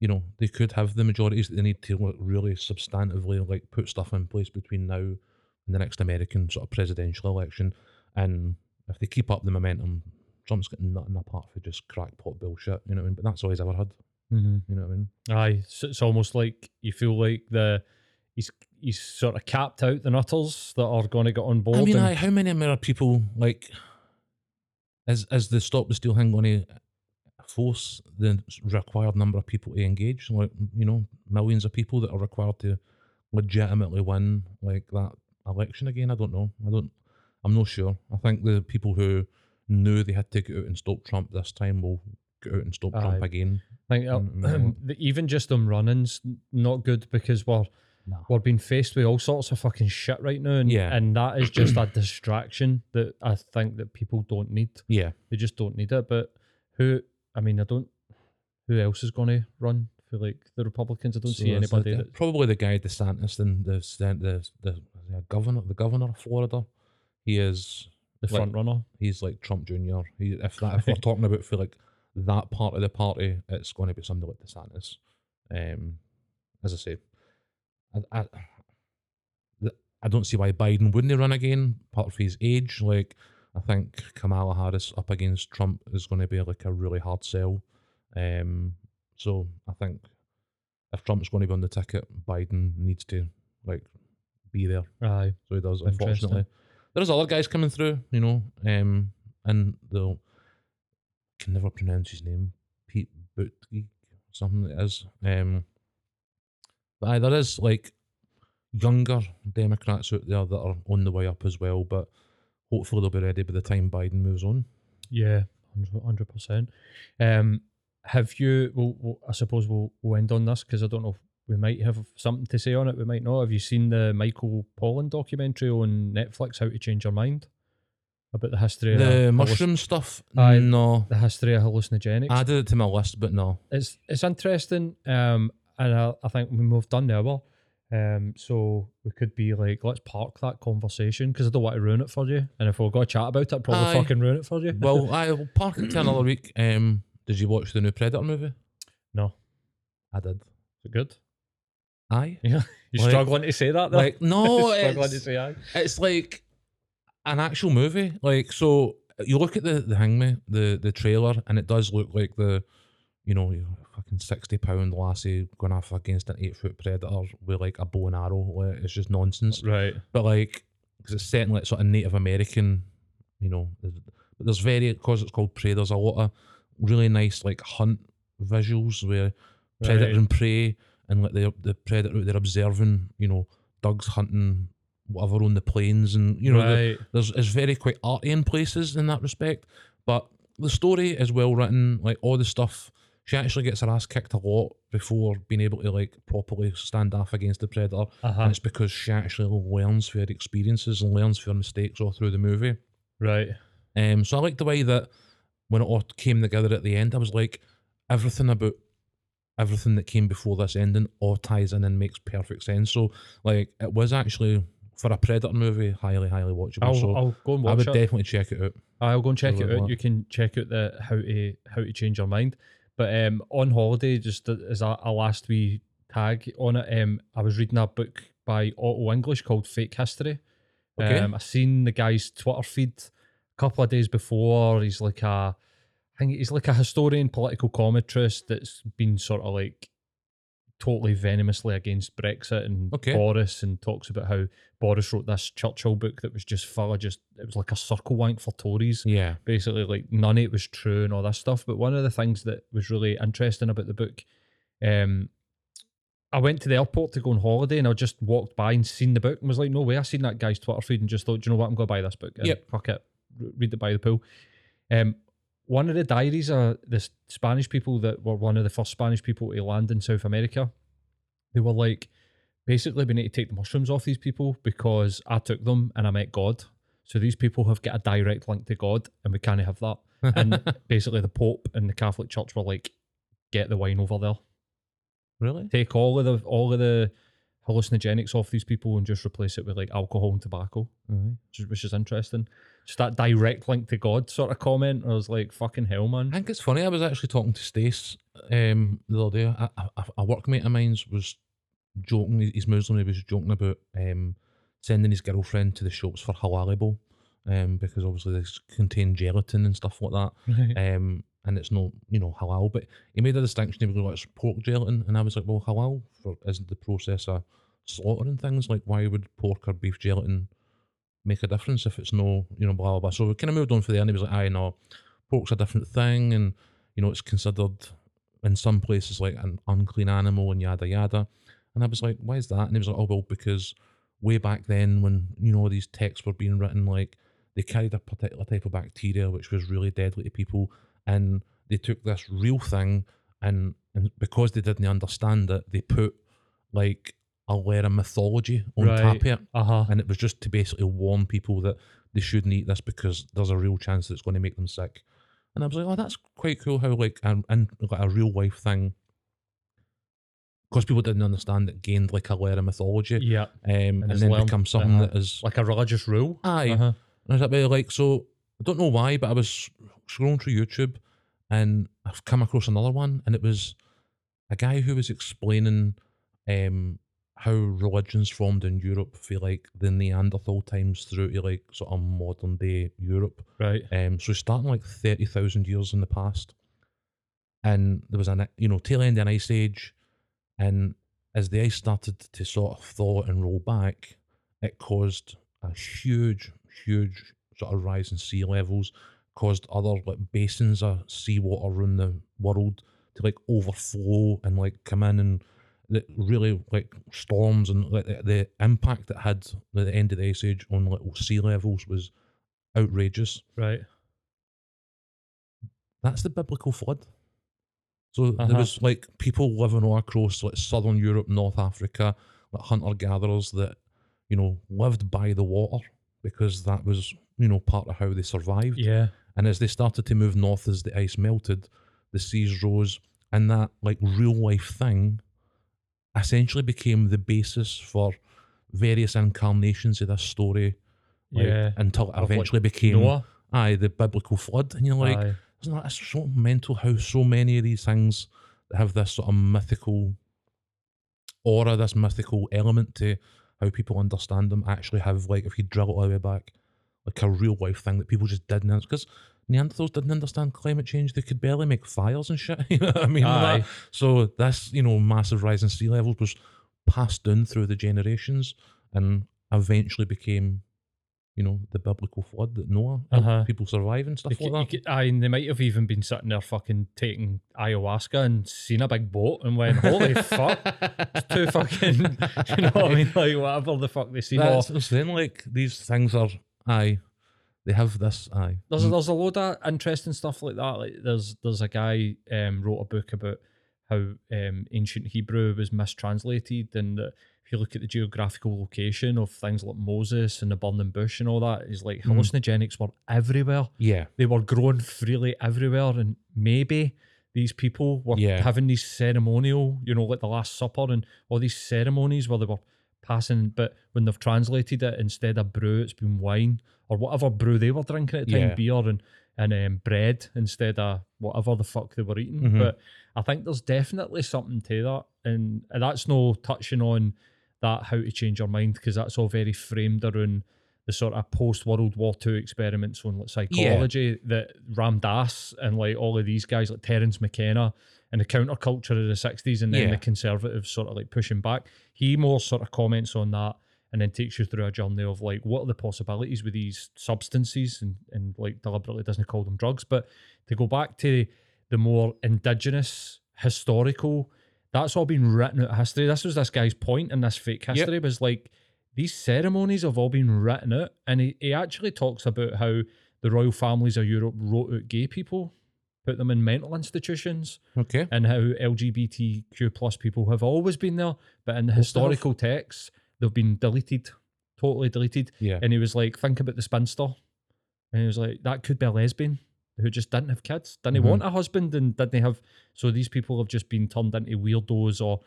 you know, they could have the majorities that they need to like, really substantively like put stuff in place between now and the next American sort of presidential election. And if they keep up the momentum, Trump's got nothing apart from just crackpot bullshit. You know what I mean? But that's all he's ever had. hmm You know what I mean? Aye, so it's almost like you feel like the he's he's sort of capped out the nutters that are going to get on board. I mean, and- aye, how many more people like is is the stop the steal thing going to force the required number of people to engage? Like you know, millions of people that are required to legitimately win like that election again. I don't know. I don't. I'm not sure. I think the people who knew they had to get out and stop Trump this time will get out and stop Trump again. I think uh, Mm, the- even just them runnings not good because we're we're being faced with all sorts of fucking shit right now, and Yeah. and that is just a distraction that I think that people don't need. Yeah, They just don't need it. But who? I mean, I don't. Who else is going to run for like the Republicans? I don't So see it's the anybody. that, probably the guy DeSantis, and the the the, the governor, the governor of Florida. He is the like- front runner. he's like Trump Jr. He, if that if we're talking about for like that part of the party, it's going to be somebody like DeSantis. Um, as I say, I, I, I don't see why Biden wouldn't run again. Part of his age, like I think Kamala Harris up against Trump is going to be like a really hard sell. Um, so I think if Trump's going to be on the ticket, Biden needs to like be there. Aye, So he does, unfortunately. There's other guys coming through, you know, um, and they'll can never pronounce his name, Pete Buttigieg, something it is. Um, but aye, there is like younger Democrats out there that are on the way up as well, but hopefully they'll be ready by the time Biden moves on. yeah, hundred percent. Um, have you? Well, well, I suppose we'll, we'll end on this because I don't know. if We might have something to say on it. We might not. Have you seen the Michael Pollan documentary on Netflix? How to Change Your Mind about the history of The halluc- mushroom stuff, Aye. no. the history of hallucinogenics. I added it to my list, but no. it's it's interesting. Um, and I, I think we've done the hour, um, so we could be like, let's park that conversation because I don't want to ruin it for you. And if we're going to chat about it, I'd probably Aye. fucking ruin it for you. Well, I will park it to another week. Um, did you watch the new Predator movie? no, I did. is it good? Aye. Yeah, you're Like- struggling to say that, though. Like no, struggling to it's, say aye. it's like an actual movie. Like so, you look at the the hangman, the the trailer, and it does look like the, you know, you fucking sixty pound lassie going off against an eight foot predator with like a bow and arrow. Like, it's just nonsense. Right. But like, because it's set in like sort of Native American, you know, but there's very because it's called prey. There's a lot of really nice like hunt visuals where predator Right. and prey, and like the the predator they're observing, you know, dogs hunting whatever on the plains, and you know, the- there's it's very quite arty in places in that respect. But the story is well written, like all the stuff. She actually gets her ass kicked a lot before being able to like properly stand off against the predator, Uh-huh. and it's because she actually learns from her experiences and learns from her mistakes all through the movie. Right. Um, so I like the way that when it all came together at the end, I was like, everything about everything that came before this ending all ties in and makes perfect sense. So like it was actually for a Predator movie, highly, highly watchable. I'll, so I'll go and watch it. I would it. definitely check it out. I'll go and check it out. want- You can check out the how to how to change your mind. But um, on holiday, just as a, a last wee tag on it, um, I was reading a book by Otto English called Fake History. Okay. Um, I seen the guy's Twitter feed a couple of days before. He's like a, I think he's like a historian, political commentarist that's been sort of like totally venomously against Brexit and Okay. Boris, and talks about how Boris wrote this Churchill book that was just full of just it was like a circle wank for Tories Yeah. basically like none of it was true and all this stuff. But one of the things that was really interesting about the book, um, I went to the airport to go on holiday and I just walked by and seen the book and was like, no way, I seen that guy's Twitter feed and just thought, do you know what, I'm going to buy this book. And Yep. Fuck it, read it by the pool. Um, one of the diaries are the Spanish people that were one of the first Spanish people to land in South America. They were like, basically, we need to take the mushrooms off these people because I took them and I met God. So these people have got a direct link to God and we can't have that. And basically, the Pope and the Catholic Church were like, get the wine over there. really? Take all of the all of the hallucinogenics off these people and just replace it with like alcohol and tobacco, Aye. which is, interesting. Just that direct link to God sort of comment. I was like, fucking hell, man. I think it's funny. I was actually talking to Stace um, the other day. A, a, a workmate of mine's was joking. He's Muslim. He was joking about um, sending his girlfriend to the shops for halalibo, um, because obviously they contain gelatin and stuff like that. Um, and it's not you know halal. But he made a distinction. He was like, "It's pork gelatin," and I was like, "Well, halal for, isn't the process of slaughtering things. Like, why would pork or beef gelatin?" Make a difference if it's no, you know, blah blah blah. So we kind of moved on for the end. he was like, "I know, pork's a different thing, and you know, it's considered in some places like an unclean animal and yada yada. And I was like, why is that? And he was like, oh, well, because way back then when, you know, these texts were being written, like they carried a particular type of bacteria which was really deadly to people. And they took this real thing and, and because they didn't understand it, they put like a layer of mythology on Right. top of it. Uh huh. And it was just to basically warn people that they shouldn't eat this because there's a real chance that it's going to make them sick. And I was like, oh, that's quite cool how like an and like a real life thing, because people didn't understand it, gained like a layer of mythology, Yeah. um, and, it's then learned, becomes something uh, that is Like a religious rule. aye. Uh-huh. And I was like, well, like so. I don't know why, but I was scrolling through YouTube, and I've come across another one, and it was a guy who was explaining um how religions formed in Europe for like the Neanderthal times through to like sort of modern day Europe. Right. Um, so starting like thirty thousand years in the past, and there was an you know tail end of an ice age, and as the ice started to sort of thaw and roll back, it caused a huge, huge sort of rise in sea levels, caused other like basins of seawater around the world to like overflow and like come in and the really like storms and like the, the impact it had at the end of the ice age on like sea levels was outrageous. Right. That's the biblical flood. So there Uh-huh. was like people living all across like southern Europe, North Africa, like hunter gatherers that you know lived by the water because that was you know part of how they survived. Yeah. And as they started to move north, as the ice melted, the seas rose, and that like real life thing essentially became the basis for various incarnations of this story. like, Yeah. Until it Of, like, eventually became Noah. aye the biblical flood, and you're like, Aye. isn't that so mental how so many of these things have this sort of mythical aura, this mythical element to how people understand them actually have like if you drill it all the way back, like a real life thing that people just didn't because Neanderthals didn't understand climate change. They could barely make fires and shit. You know what I mean? Aye. So this, you know, massive rise in sea levels was passed down through the generations and eventually became you know, the biblical flood that Noah Uh-huh. people survive and stuff You like that. c- aye, and they might have even been sitting there fucking taking ayahuasca and seen a big boat and went, "Holy fuck!" It's too fucking, you know what I mean? Like whatever the fuck they see. That's saying. Like these things are, aye, they have this, aye. there's there's a load of interesting stuff like that. Like there's there's a guy um wrote a book about how um ancient Hebrew was mistranslated and that if you look at the geographical location of things like Moses and the burning bush and all that, is like Mhm. hallucinogenics were everywhere. yeah, They were growing freely everywhere, and maybe these people were Yeah. having these ceremonial, you know, like the Last Supper and all these ceremonies where they were passing, but when they've translated it instead of brew, it's been wine or whatever brew they were drinking at the time, Yeah. beer and and um, bread instead of whatever the fuck they were eating. Mhm. But I think there's definitely something to that, and, and that's no touching on that how to change your mind because that's all very framed around the sort of post World War II experiments on like psychology that Ram Dass and like all of these guys like Terence McKenna and the counterculture of the 60s and then Yeah. the conservatives sort of like pushing back. He more sort of comments on that and then takes you through a journey of like what are the possibilities with these substances and, and like deliberately doesn't call them drugs. But to go back to the more indigenous historical, that's all been written out history. This was this guy's point in this fake Yep. history was like these ceremonies have all been written out. And he, he actually talks about how the royal families of Europe wrote out gay people, put them in mental institutions, okay. and how LGBTQ plus people have always been there, but in the historical texts, they've been deleted, totally deleted. Yeah. And he was like, think about the spinster. And he was like, that could be a lesbian who just didn't have kids, didn't Mhm. want a husband, and didn't have. So these people have just been turned into weirdos or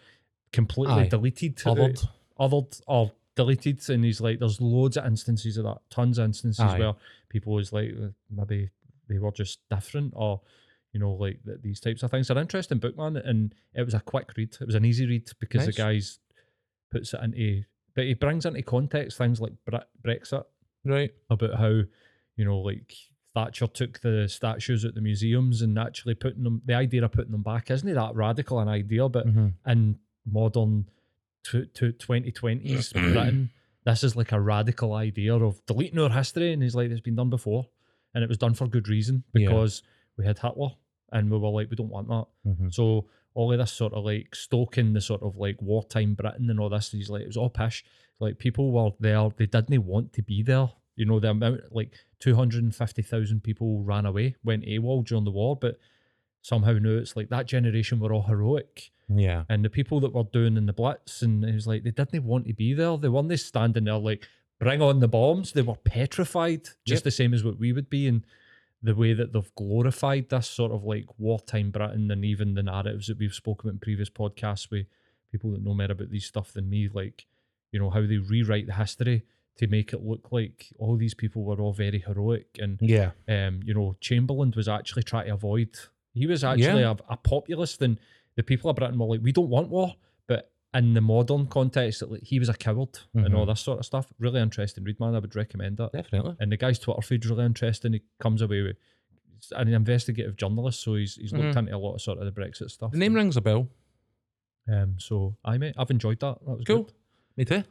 completely Aye. deleted, Othered. othered or deleted. And he's like, there's loads of instances of that, tons of instances Aye. where people was like, uh, maybe they were just different or you know, like th- these types of things. They're interesting book, man, and it was a quick read. It was an easy read because Nice. the guys puts it into, but he brings into context things like Bre- Brexit Right. about how, you know, like Thatcher took the statues at the museums and actually putting them. The idea of putting them back isn't it that radical an idea, but Mhm. in modern to to twenty twenties Britain, this is like a radical idea of deleting our history, and he's like, it's been done before, and it was done for good reason Yeah. because we had Hitler, and we were like, we don't want that. Mhm. So all of this sort of like stoking the sort of like wartime Britain and all this, he's like, it was all pish. Like people were there, they didn't want to be there. You know, the amount like two hundred and fifty thousand people ran away, went AWOL during the war, but somehow now it's like that generation were all heroic. Yeah. And the people that were doing in the Blitz, and it was like they didn't want to be there. They weren't standing there like, bring on the bombs. They were petrified, just Yep. the same as what we would be. And the way that they've glorified this sort of like wartime Britain and even the narratives that we've spoken about in previous podcasts with people that know more about these stuff than me, like, you know, how they rewrite the history to make it look like all these people were all very heroic and Yeah. um, you know, Chamberlain was actually trying to avoid. He was actually a, a populist, and the people of Britain were like, "We don't want war," in the modern context, he was a coward and all this sort of stuff. Really interesting read, man. I would recommend that. Definitely. And the guy's Twitter feed's really interesting. He comes away with an investigative journalist, so he's he's looked Mhm. into a lot of sort of the Brexit stuff. The name rings a bell. Um, so I mate, I've enjoyed that. That was Cool. good. Me too.